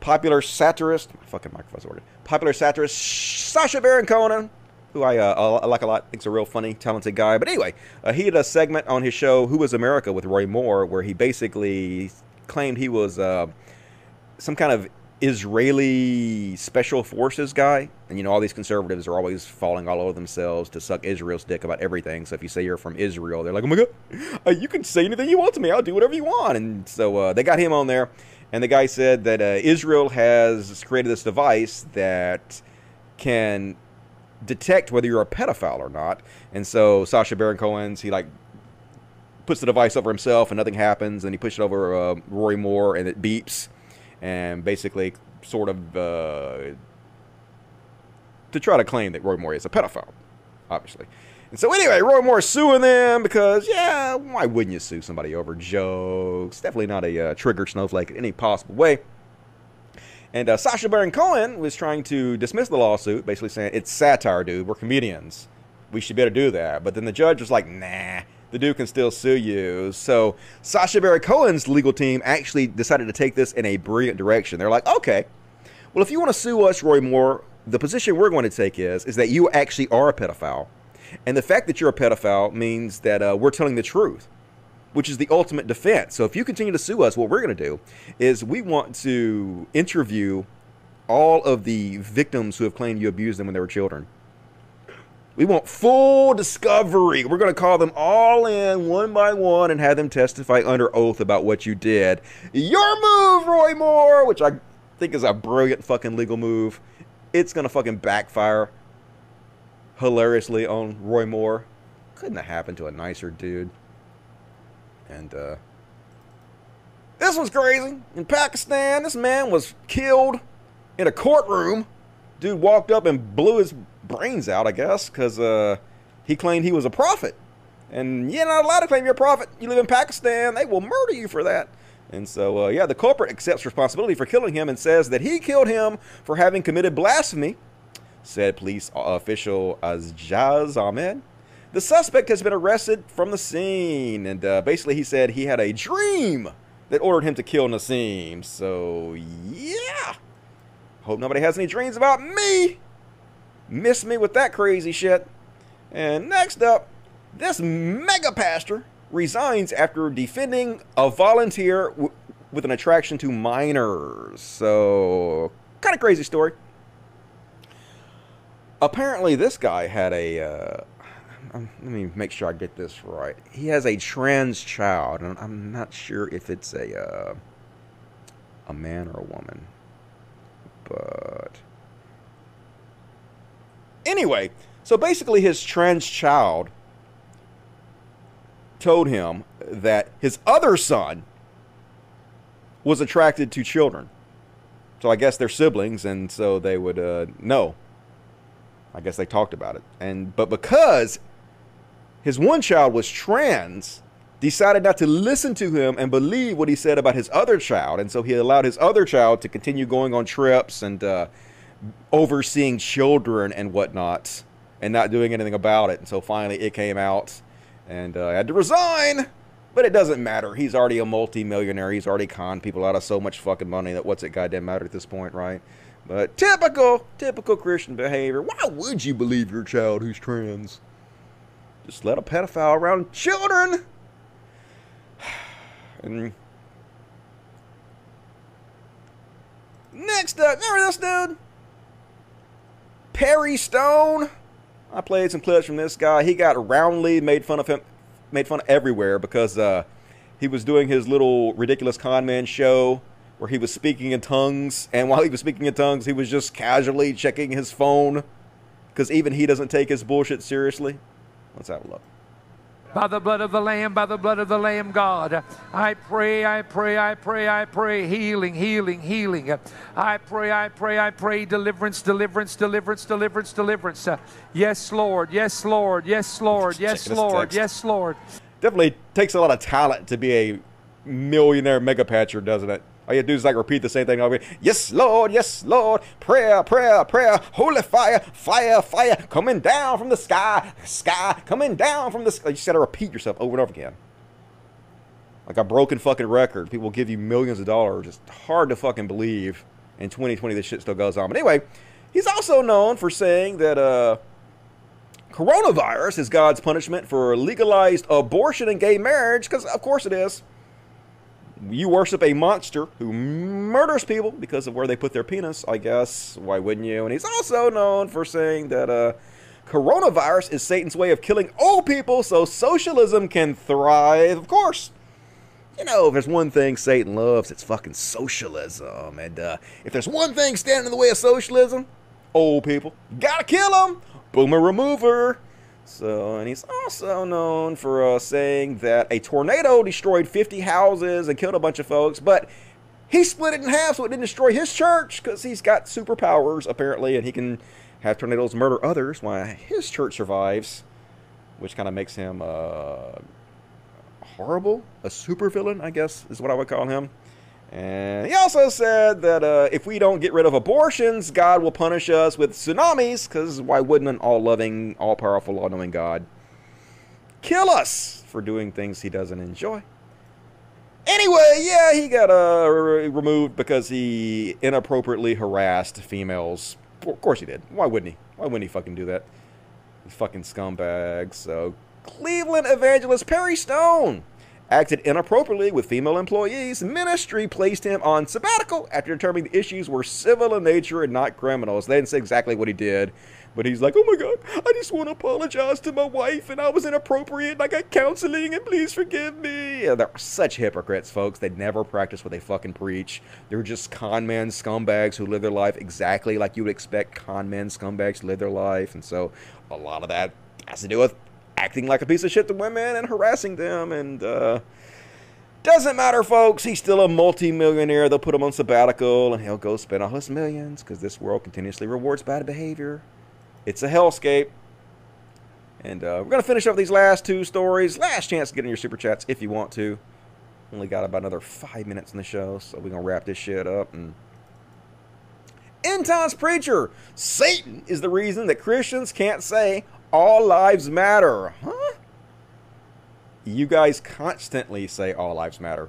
A: Popular satirist. My fucking microphone's ordered. Popular satirist Sacha Baron Cohen, who I, uh, I like a lot. Thinks a real funny, talented guy. But anyway, uh, he did a segment on his show, Who Was America, with Roy Moore, where he basically claimed he was uh, some kind of Israeli special forces guy, and you know all these conservatives are always falling all over themselves to suck Israel's dick about everything. So if you say you're from Israel, they're like, "Oh my god, uh, you can say anything you want to me. I'll do whatever you want." And so uh, they got him on there, and the guy said that uh, Israel has created this device that can detect whether you're a pedophile or not. And so Sacha Baron Cohen's he like puts the device over himself and nothing happens, and he pushes it over uh, Roy Moore and it beeps and basically sort of uh, to try to claim that Roy Moore is a pedophile, obviously. And so anyway, Roy Moore suing them because, yeah, why wouldn't you sue somebody over jokes? Definitely not a uh, trigger snowflake in any possible way. And uh, Sacha Baron Cohen was trying to dismiss the lawsuit, basically saying, it's satire, dude. We're comedians. We should be able to do that. But then the judge was like, nah, the dude can still sue you. So Sacha Baron Cohen's legal team actually decided to take this in a brilliant direction. They're like, okay, well, if you want to sue us, Roy Moore, the position we're going to take is is that you actually are a pedophile, and the fact that you're a pedophile means that uh, we're telling the truth, which is the ultimate defense. So if you continue to sue us, what we're going to do is we want to interview all of the victims who have claimed you abused them when they were children we want full discovery. We're going to call them all in one by one and have them testify under oath about what you did. Your move, Roy Moore, which I think is a brilliant fucking legal move. It's going to fucking backfire hilariously on Roy Moore. Couldn't have happened to a nicer dude. And, uh, this one's crazy. In Pakistan, this man was killed in a courtroom. Dude walked up and blew his brains out, I guess, because uh, he claimed he was a prophet. And you're not allowed to claim you're a prophet. You live in Pakistan, they will murder you for that. And so, uh, yeah, the culprit accepts responsibility for killing him and says that he killed him for having committed blasphemy, said police official Azjaz Ahmed. The suspect has been arrested from the scene, and uh, basically he said he had a dream that ordered him to kill Naseem. So, yeah. Hope nobody has any dreams about me. Miss me with that crazy shit. And next up, this mega pastor resigns after defending a volunteer w- with an attraction to minors. So, kind of crazy story. Apparently, this guy had a. Uh, um, let me make sure I get this right. He has a trans child, and I'm not sure if it's a uh, a man or a woman, but Anyway, so basically, his trans child told him that his other son was attracted to children. So I guess they're siblings, and so they would uh, know. I guess they talked about it, and but because his one child was trans, decided not to listen to him and believe what he said about his other child, and so he allowed his other child to continue going on trips and uh, overseeing children and whatnot and not doing anything about it. And so finally it came out and uh, I had to resign. But it doesn't matter. He's already a multi-millionaire. He's already conned people out of so much fucking money that what's it goddamn matter at this point, right? But typical, typical Christian behavior. Why would you believe your child who's trans? Just let a pedophile around children. <sighs> And next up, remember this dude? Perry Stone. I played some clips from this guy. He got roundly made fun of him, made fun of everywhere because uh, he was doing his little ridiculous con man show where he was speaking in tongues, and while he was speaking in tongues, he was just casually checking his phone because even he doesn't take his bullshit seriously. Let's have a look.
O: By the blood of the Lamb, by the blood of the Lamb, God. I pray, I pray, I pray, I pray, healing, healing, healing. I pray, I pray, I pray, deliverance, deliverance, deliverance, deliverance, deliverance. Yes, Lord, yes, Lord, yes, Lord, yes, Lord, yes, Lord.
A: Definitely takes a lot of talent to be a millionaire mega patcher, doesn't it? All you do is like repeat the same thing over. Yes, Lord, yes, Lord. Prayer, prayer, prayer. Holy fire, fire, fire. Coming down from the sky, sky. Coming down from the sky. You just got to repeat yourself over and over again. Like a broken fucking record. People give you millions of dollars. It's hard to fucking believe. In 2020, this shit still goes on. But anyway, he's also known for saying that uh, coronavirus is God's punishment for legalized abortion and gay marriage, because of course it is you worship a monster who murders people because of where they put their penis, I guess. Why wouldn't you? And he's also known for saying that uh, coronavirus is Satan's way of killing old people so socialism can thrive. Of course. You know, if there's one thing Satan loves, it's fucking socialism. And uh, if there's one thing standing in the way of socialism, old people. Gotta kill them! Boomer remover. So, and he's also known for uh, saying that a tornado destroyed 50 houses and killed a bunch of folks, but he split it in half so it didn't destroy his church because he's got superpowers apparently, and he can have tornadoes murder others while his church survives, which kind of makes him uh, horrible, a supervillain, I guess is what I would call him. And he also said that uh, if we don't get rid of abortions, God will punish us with tsunamis, because why wouldn't an all loving, all powerful, all knowing God kill us for doing things he doesn't enjoy? Anyway, yeah, he got uh, removed because he inappropriately harassed females. Of course he did. Why wouldn't he? Why wouldn't he fucking do that? fucking scumbag. So, Cleveland evangelist Perry Stone acted inappropriately with female employees, ministry placed him on sabbatical after determining the issues were civil in nature and not criminals. They didn't say exactly what he did, but he's like, oh my God, I just want to apologize to my wife and I was inappropriate and I got counseling and please forgive me. Yeah, they're such hypocrites, folks. They never practice what they fucking preach. They're just con men scumbags who live their life exactly like you would expect con men scumbags to live their life. And so a lot of that has to do with acting like a piece of shit to women and harassing them. And uh, doesn't matter, folks. He's still a multimillionaire. They'll put him on sabbatical and he'll go spend all his millions because this world continuously rewards bad behavior. It's a hellscape. And uh, we're going to finish up these last two stories. Last chance to get in your super chats if you want to. Only got about another five minutes in the show, so we're going to wrap this shit up. And End times preacher, Satan is the reason that Christians can't say all lives matter. Huh? You guys constantly say all lives matter.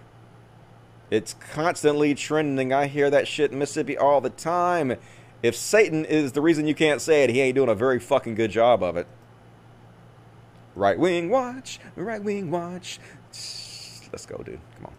A: It's constantly trending. I hear that shit in Mississippi all the time. If Satan is the reason you can't say it, he ain't doing a very fucking good job of it. Right wing watch, right wing watch. Let's go, dude. Come on.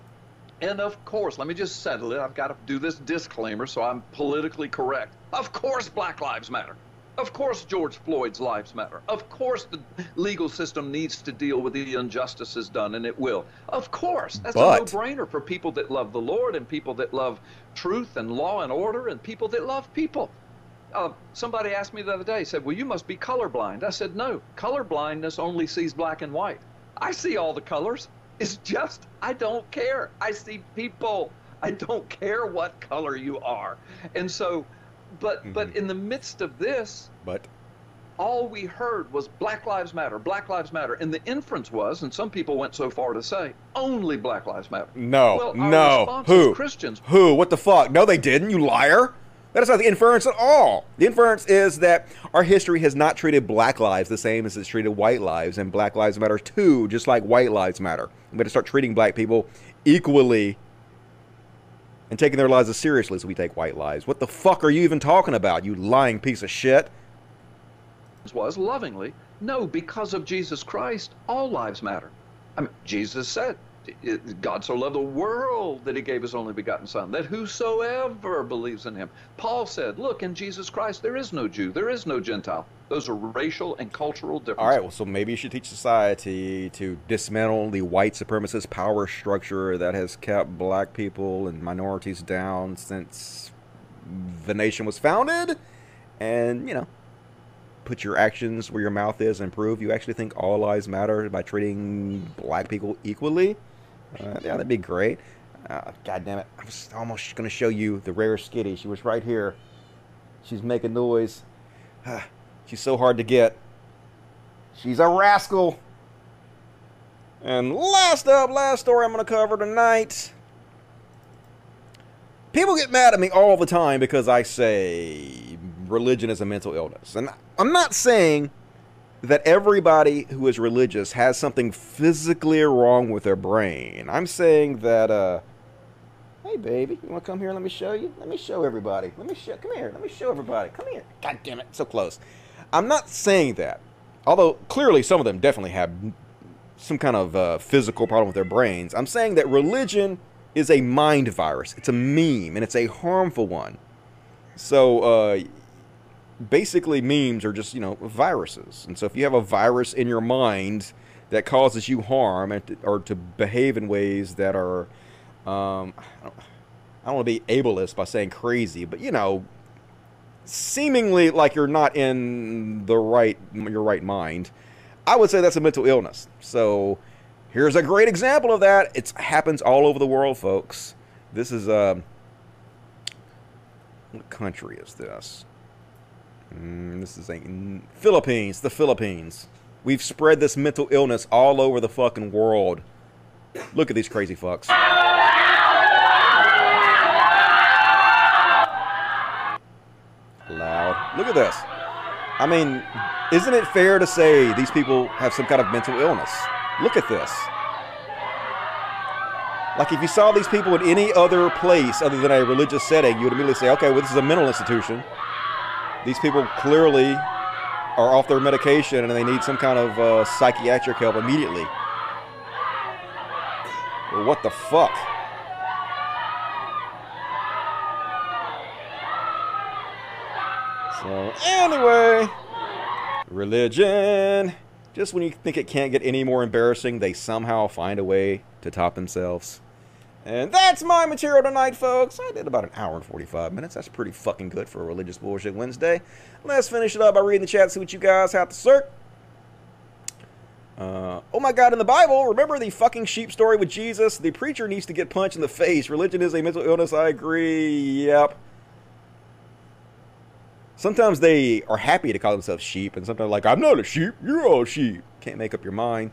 P: And of course, let me just settle it. I've got to do this disclaimer so I'm politically correct. Of course, Black Lives Matter. Of course, George Floyd's lives matter. Of course, the legal system needs to deal with the injustices done, and it will. Of course, that's but, a no-brainer for people that love the Lord and people that love truth and law and order and people that love people. Uh, somebody asked me the other day, said, "Well, you must be colorblind." I said, "No, colorblindness only sees black and white. I see all the colors. It's just I don't care. I see people. I don't <laughs> care what color you are." And so but mm-hmm. but in the midst of this,
A: but
P: all we heard was Black Lives Matter, Black Lives Matter, and the inference was, and some people went so far to say, only Black Lives Matter.
A: No,
P: well,
A: no, who?
P: Christians.
A: Who? What the fuck? No, they didn't. You liar. That is not the inference at all. The inference is that our history has not treated black lives the same as it's treated white lives, and black lives matter too, just like white lives matter. We got to start treating black people equally and taking their lives as seriously as we take white lives. What the fuck are you even talking about, you lying piece of shit?
P: Was lovingly, no, because of Jesus Christ, all lives matter. I mean, Jesus said, God so loved the world that he gave his only begotten Son, that whosoever believes in him. Paul said, Look, in Jesus Christ, there is no Jew, there is no Gentile. Those are racial and cultural differences.
A: All right, well, so maybe you should teach society to dismantle the white supremacist power structure that has kept black people and minorities down since the nation was founded. And, you know, put your actions where your mouth is and prove you actually think all lives matter by treating black people equally. Uh, yeah, that'd be great. Uh, God damn it. I was almost going to show you the rare skitty. She was right here. She's making noise. <sighs> She's so hard to get. She's a rascal. And last up, last story I'm going to cover tonight. People get mad at me all the time because I say religion is a mental illness. And I'm not saying that everybody who is religious has something physically wrong with their brain. I'm saying that, uh, hey, baby, you want to come here? Let me show you. Let me show everybody. Let me show. Come here. Let me show everybody. Come here. God damn it, so close. I'm not saying that, although clearly some of them definitely have some kind of uh, physical problem with their brains. I'm saying that religion is a mind virus. It's a meme, and it's a harmful one. So, uh, basically memes are just you know viruses. And so if you have a virus in your mind that causes you harm and or to behave in ways that are um, I don't, don't want to be ableist by saying crazy but you know seemingly like you're not in the right your right mind I would say that's a mental illness. So here's a great example of that. It happens all over the world folks. This is uh, what country is this Mm, this is a Philippines, the Philippines. We've spread this mental illness all over the fucking world. Look at these crazy fucks. Loud. Look at this. I mean, isn't it fair to say these people have some kind of mental illness? Look at this. Like if you saw these people in any other place other than a religious setting, you would immediately say, okay, well, this is a mental institution. These people clearly are off their medication and they need some kind of uh, psychiatric help immediately. Well, what the fuck? So, anyway, religion. Just when you think it can't get any more embarrassing, they somehow find a way to top themselves. And that's my material tonight, folks. I did about an hour and 45 minutes. That's pretty fucking good for a religious bullshit Wednesday. Let's finish it up by reading the chat, see what you guys have to say. Uh, oh my god, in the Bible, remember the fucking sheep story with Jesus? The preacher needs to get punched in the face. Religion is a mental illness, I agree. Yep. Sometimes they are happy to call themselves sheep, and sometimes like, I'm not a sheep, you're all sheep. Can't make up your mind.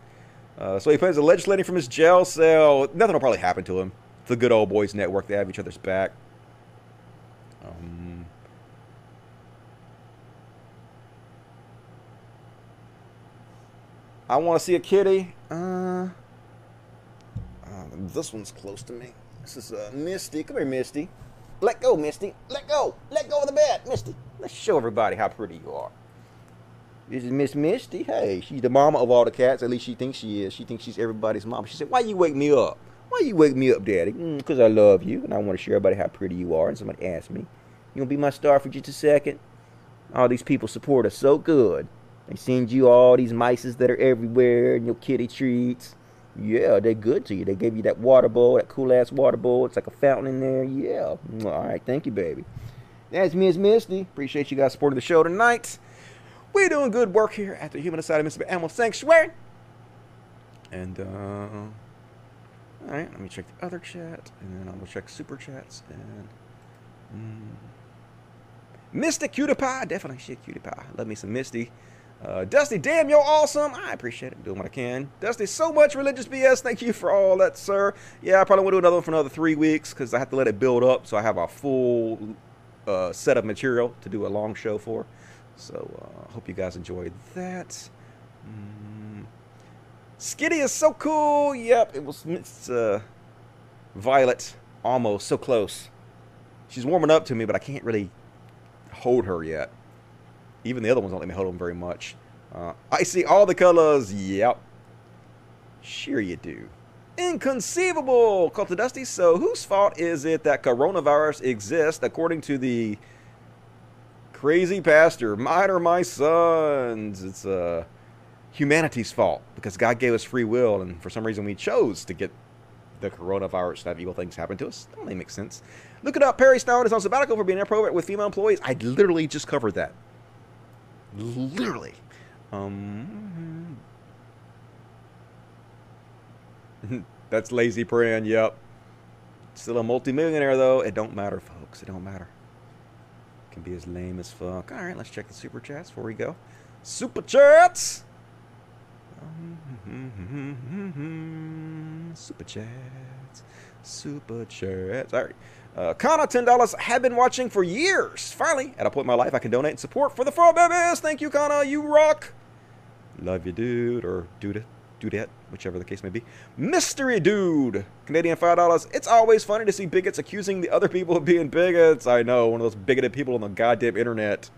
A: Uh, so he plans on legislating from his jail cell. Nothing will probably happen to him. It's the good old boys network. They have each other's back. Um, I want to see a kitty. Uh, uh, this one's close to me. This is uh, Misty. Come here, Misty. Let go, Misty. Let go. Let go of the bed, Misty. Let's show everybody how pretty you are. This is Miss Misty. Hey, she's the mama of all the cats. At least she thinks she is. She thinks she's everybody's mama. She said, why you wake me up? Why you wake me up, Daddy? Because mm, I love you, and I want to show everybody how pretty you are. And somebody asked me, You gonna be my star for just a second? All these people support us so good. They send you all these mices that are everywhere and your kitty treats. Yeah, they're good to you. They gave you that water bowl, that cool-ass water bowl. It's like a fountain in there. Yeah. All right, thank you, baby. That's Miss Misty. Appreciate you guys supporting the show tonight. We're doing good work here at the Human Asylum Mississippi Animal Sanctuary. And, uh, all right, let me check the other chat, and then I'm gonna check super chats, and, mm, Misty Cutie Pie, definitely shit Cutie Pie. Love me some Misty. Uh, Dusty, damn, you're awesome. I appreciate it. Doing what I can. Dusty, so much religious BS. Thank you for all that, sir. Yeah, I probably will do another one for another three weeks because I have to let it build up so I have a full uh, set of material to do a long show for. So uh, hope you guys enjoyed that. Mm. Skitty is so cool. Yep, it was it's, uh, Violet. Almost so close. She's warming up to me, but I can't really hold her yet. Even the other ones don't let me hold them very much. Uh, I see all the colors. Yep. Sure you do. Inconceivable, Cult of Dusty. So, whose fault is it that coronavirus exists according to the crazy pastor? Mine or my son's? It's uh, humanity's fault because God gave us free will, and for some reason we chose to get the coronavirus to have evil things happen to us. That only makes sense. Look it up. Perry Stone is on sabbatical for being inappropriate with female employees. I literally just covered that. Literally. Um, <laughs> that's lazy praying. Yep. Still a multimillionaire though. It don't matter, folks. It don't matter. Can be as lame as fuck. All right, let's check the super chats before we go. Super chats. <laughs> Super chats. Super chats. All right. Uh, Kana, $10. Have been watching for years. Finally, at a point in my life, I can donate and support for the Frog Babies. Thank you, Kana. You rock. Love you, dude. Or dude, dudette, whichever the case may be. Mystery Dude. Canadian $5. It's always funny to see bigots accusing the other people of being bigots. I know, one of those bigoted people on the goddamn internet.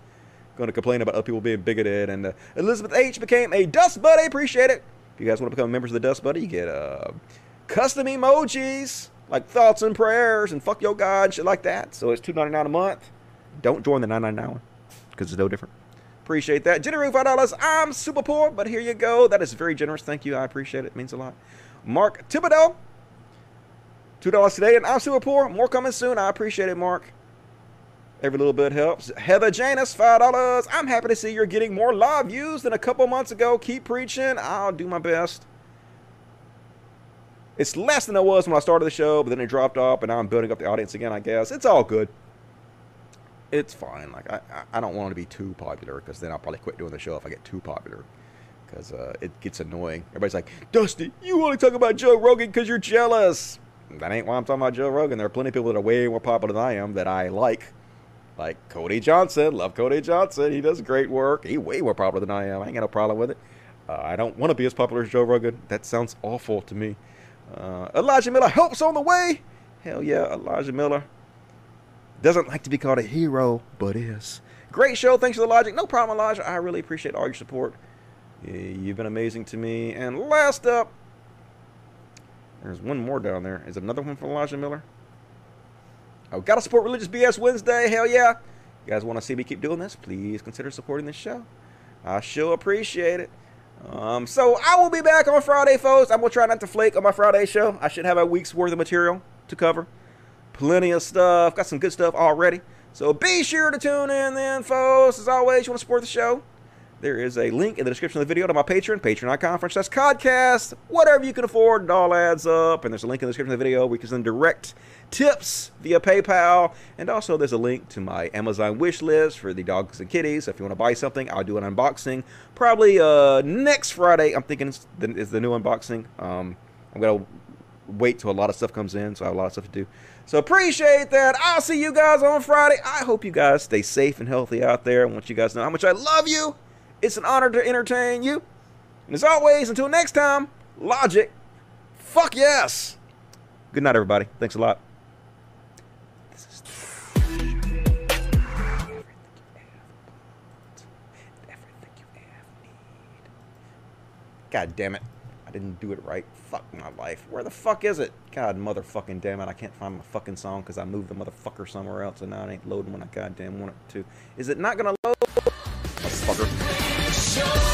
A: Going to complain about other people being bigoted. And uh, Elizabeth H. became a Dust Buddy. Appreciate it. If you guys want to become members of the Dust Buddy, you get uh, custom emojis like thoughts and prayers and fuck your God, shit like that. So it's two ninety nine a month. Don't join the nine ninety nine one because it's no different. Appreciate that. Five dollars. I'm super poor, but here you go. That is very generous. Thank you. I appreciate it. it means a lot. Mark Thibodeau, two dollars today, and I'm super poor. More coming soon. I appreciate it, Mark. Every little bit helps. Heather Janus, $5. I'm happy to see you're getting more live views than a couple months ago. Keep preaching. I'll do my best. It's less than it was when I started the show, but then it dropped off, and now I'm building up the audience again, I guess. It's all good. It's fine. Like, I, I don't want to be too popular, because then I'll probably quit doing the show if I get too popular. Because uh, it gets annoying. Everybody's like, Dusty, you only talk about Joe Rogan because you're jealous. That ain't why I'm talking about Joe Rogan. There are plenty of people that are way more popular than I am that I like. Like Cody Johnston. Love Cody Johnston. He does great work. He way more popular than I am. I ain't got no problem with it. Uh, I don't want to be as popular as Joe Rogan. That sounds awful to me. Uh, Elijah Miller helps on the way. Hell yeah, Elijah Miller. Doesn't like to be called a hero, but is. Great show. Thanks for the logic. No problem, Elijah. I really appreciate all your support. You've been amazing to me. And last up, there's one more down there. Is another one from Elijah Miller? Oh, gotta support Religious BS Wednesday. Hell yeah. You guys want to see me keep doing this? Please consider supporting this show. I sure appreciate it. Um, so I will be back on Friday, folks. I'm gonna try not to flake on my Friday show. I should have a week's worth of material to cover. Plenty of stuff. Got some good stuff already. So be sure to tune in then, folks. As always, you want to support the show? There is a link in the description of the video to my Patreon, patreon.com slash codcast. Whatever you can afford, it all adds up. And there's a link in the description of the video where you can send direct tips via PayPal. And also there's a link to my Amazon wish list for the dogs and kitties. So if you want to buy something, I'll do an unboxing. Probably uh, next Friday, I'm thinking it's the, the new unboxing. Um, I'm going to wait till a lot of stuff comes in, so I have a lot of stuff to do. So appreciate that. I'll see you guys on Friday. I hope you guys stay safe and healthy out there. I want you guys to know how much I love you. It's an honor to entertain you. And as always, until next time, logic. Fuck yes. Good night, everybody. Thanks a lot. God damn it. I didn't do it right fuck my life. Where the fuck is it? God motherfucking damn it, I can't find my fucking song because I moved the motherfucker somewhere else and now it ain't loading when I goddamn want it to. Is it not gonna load? Motherfucker.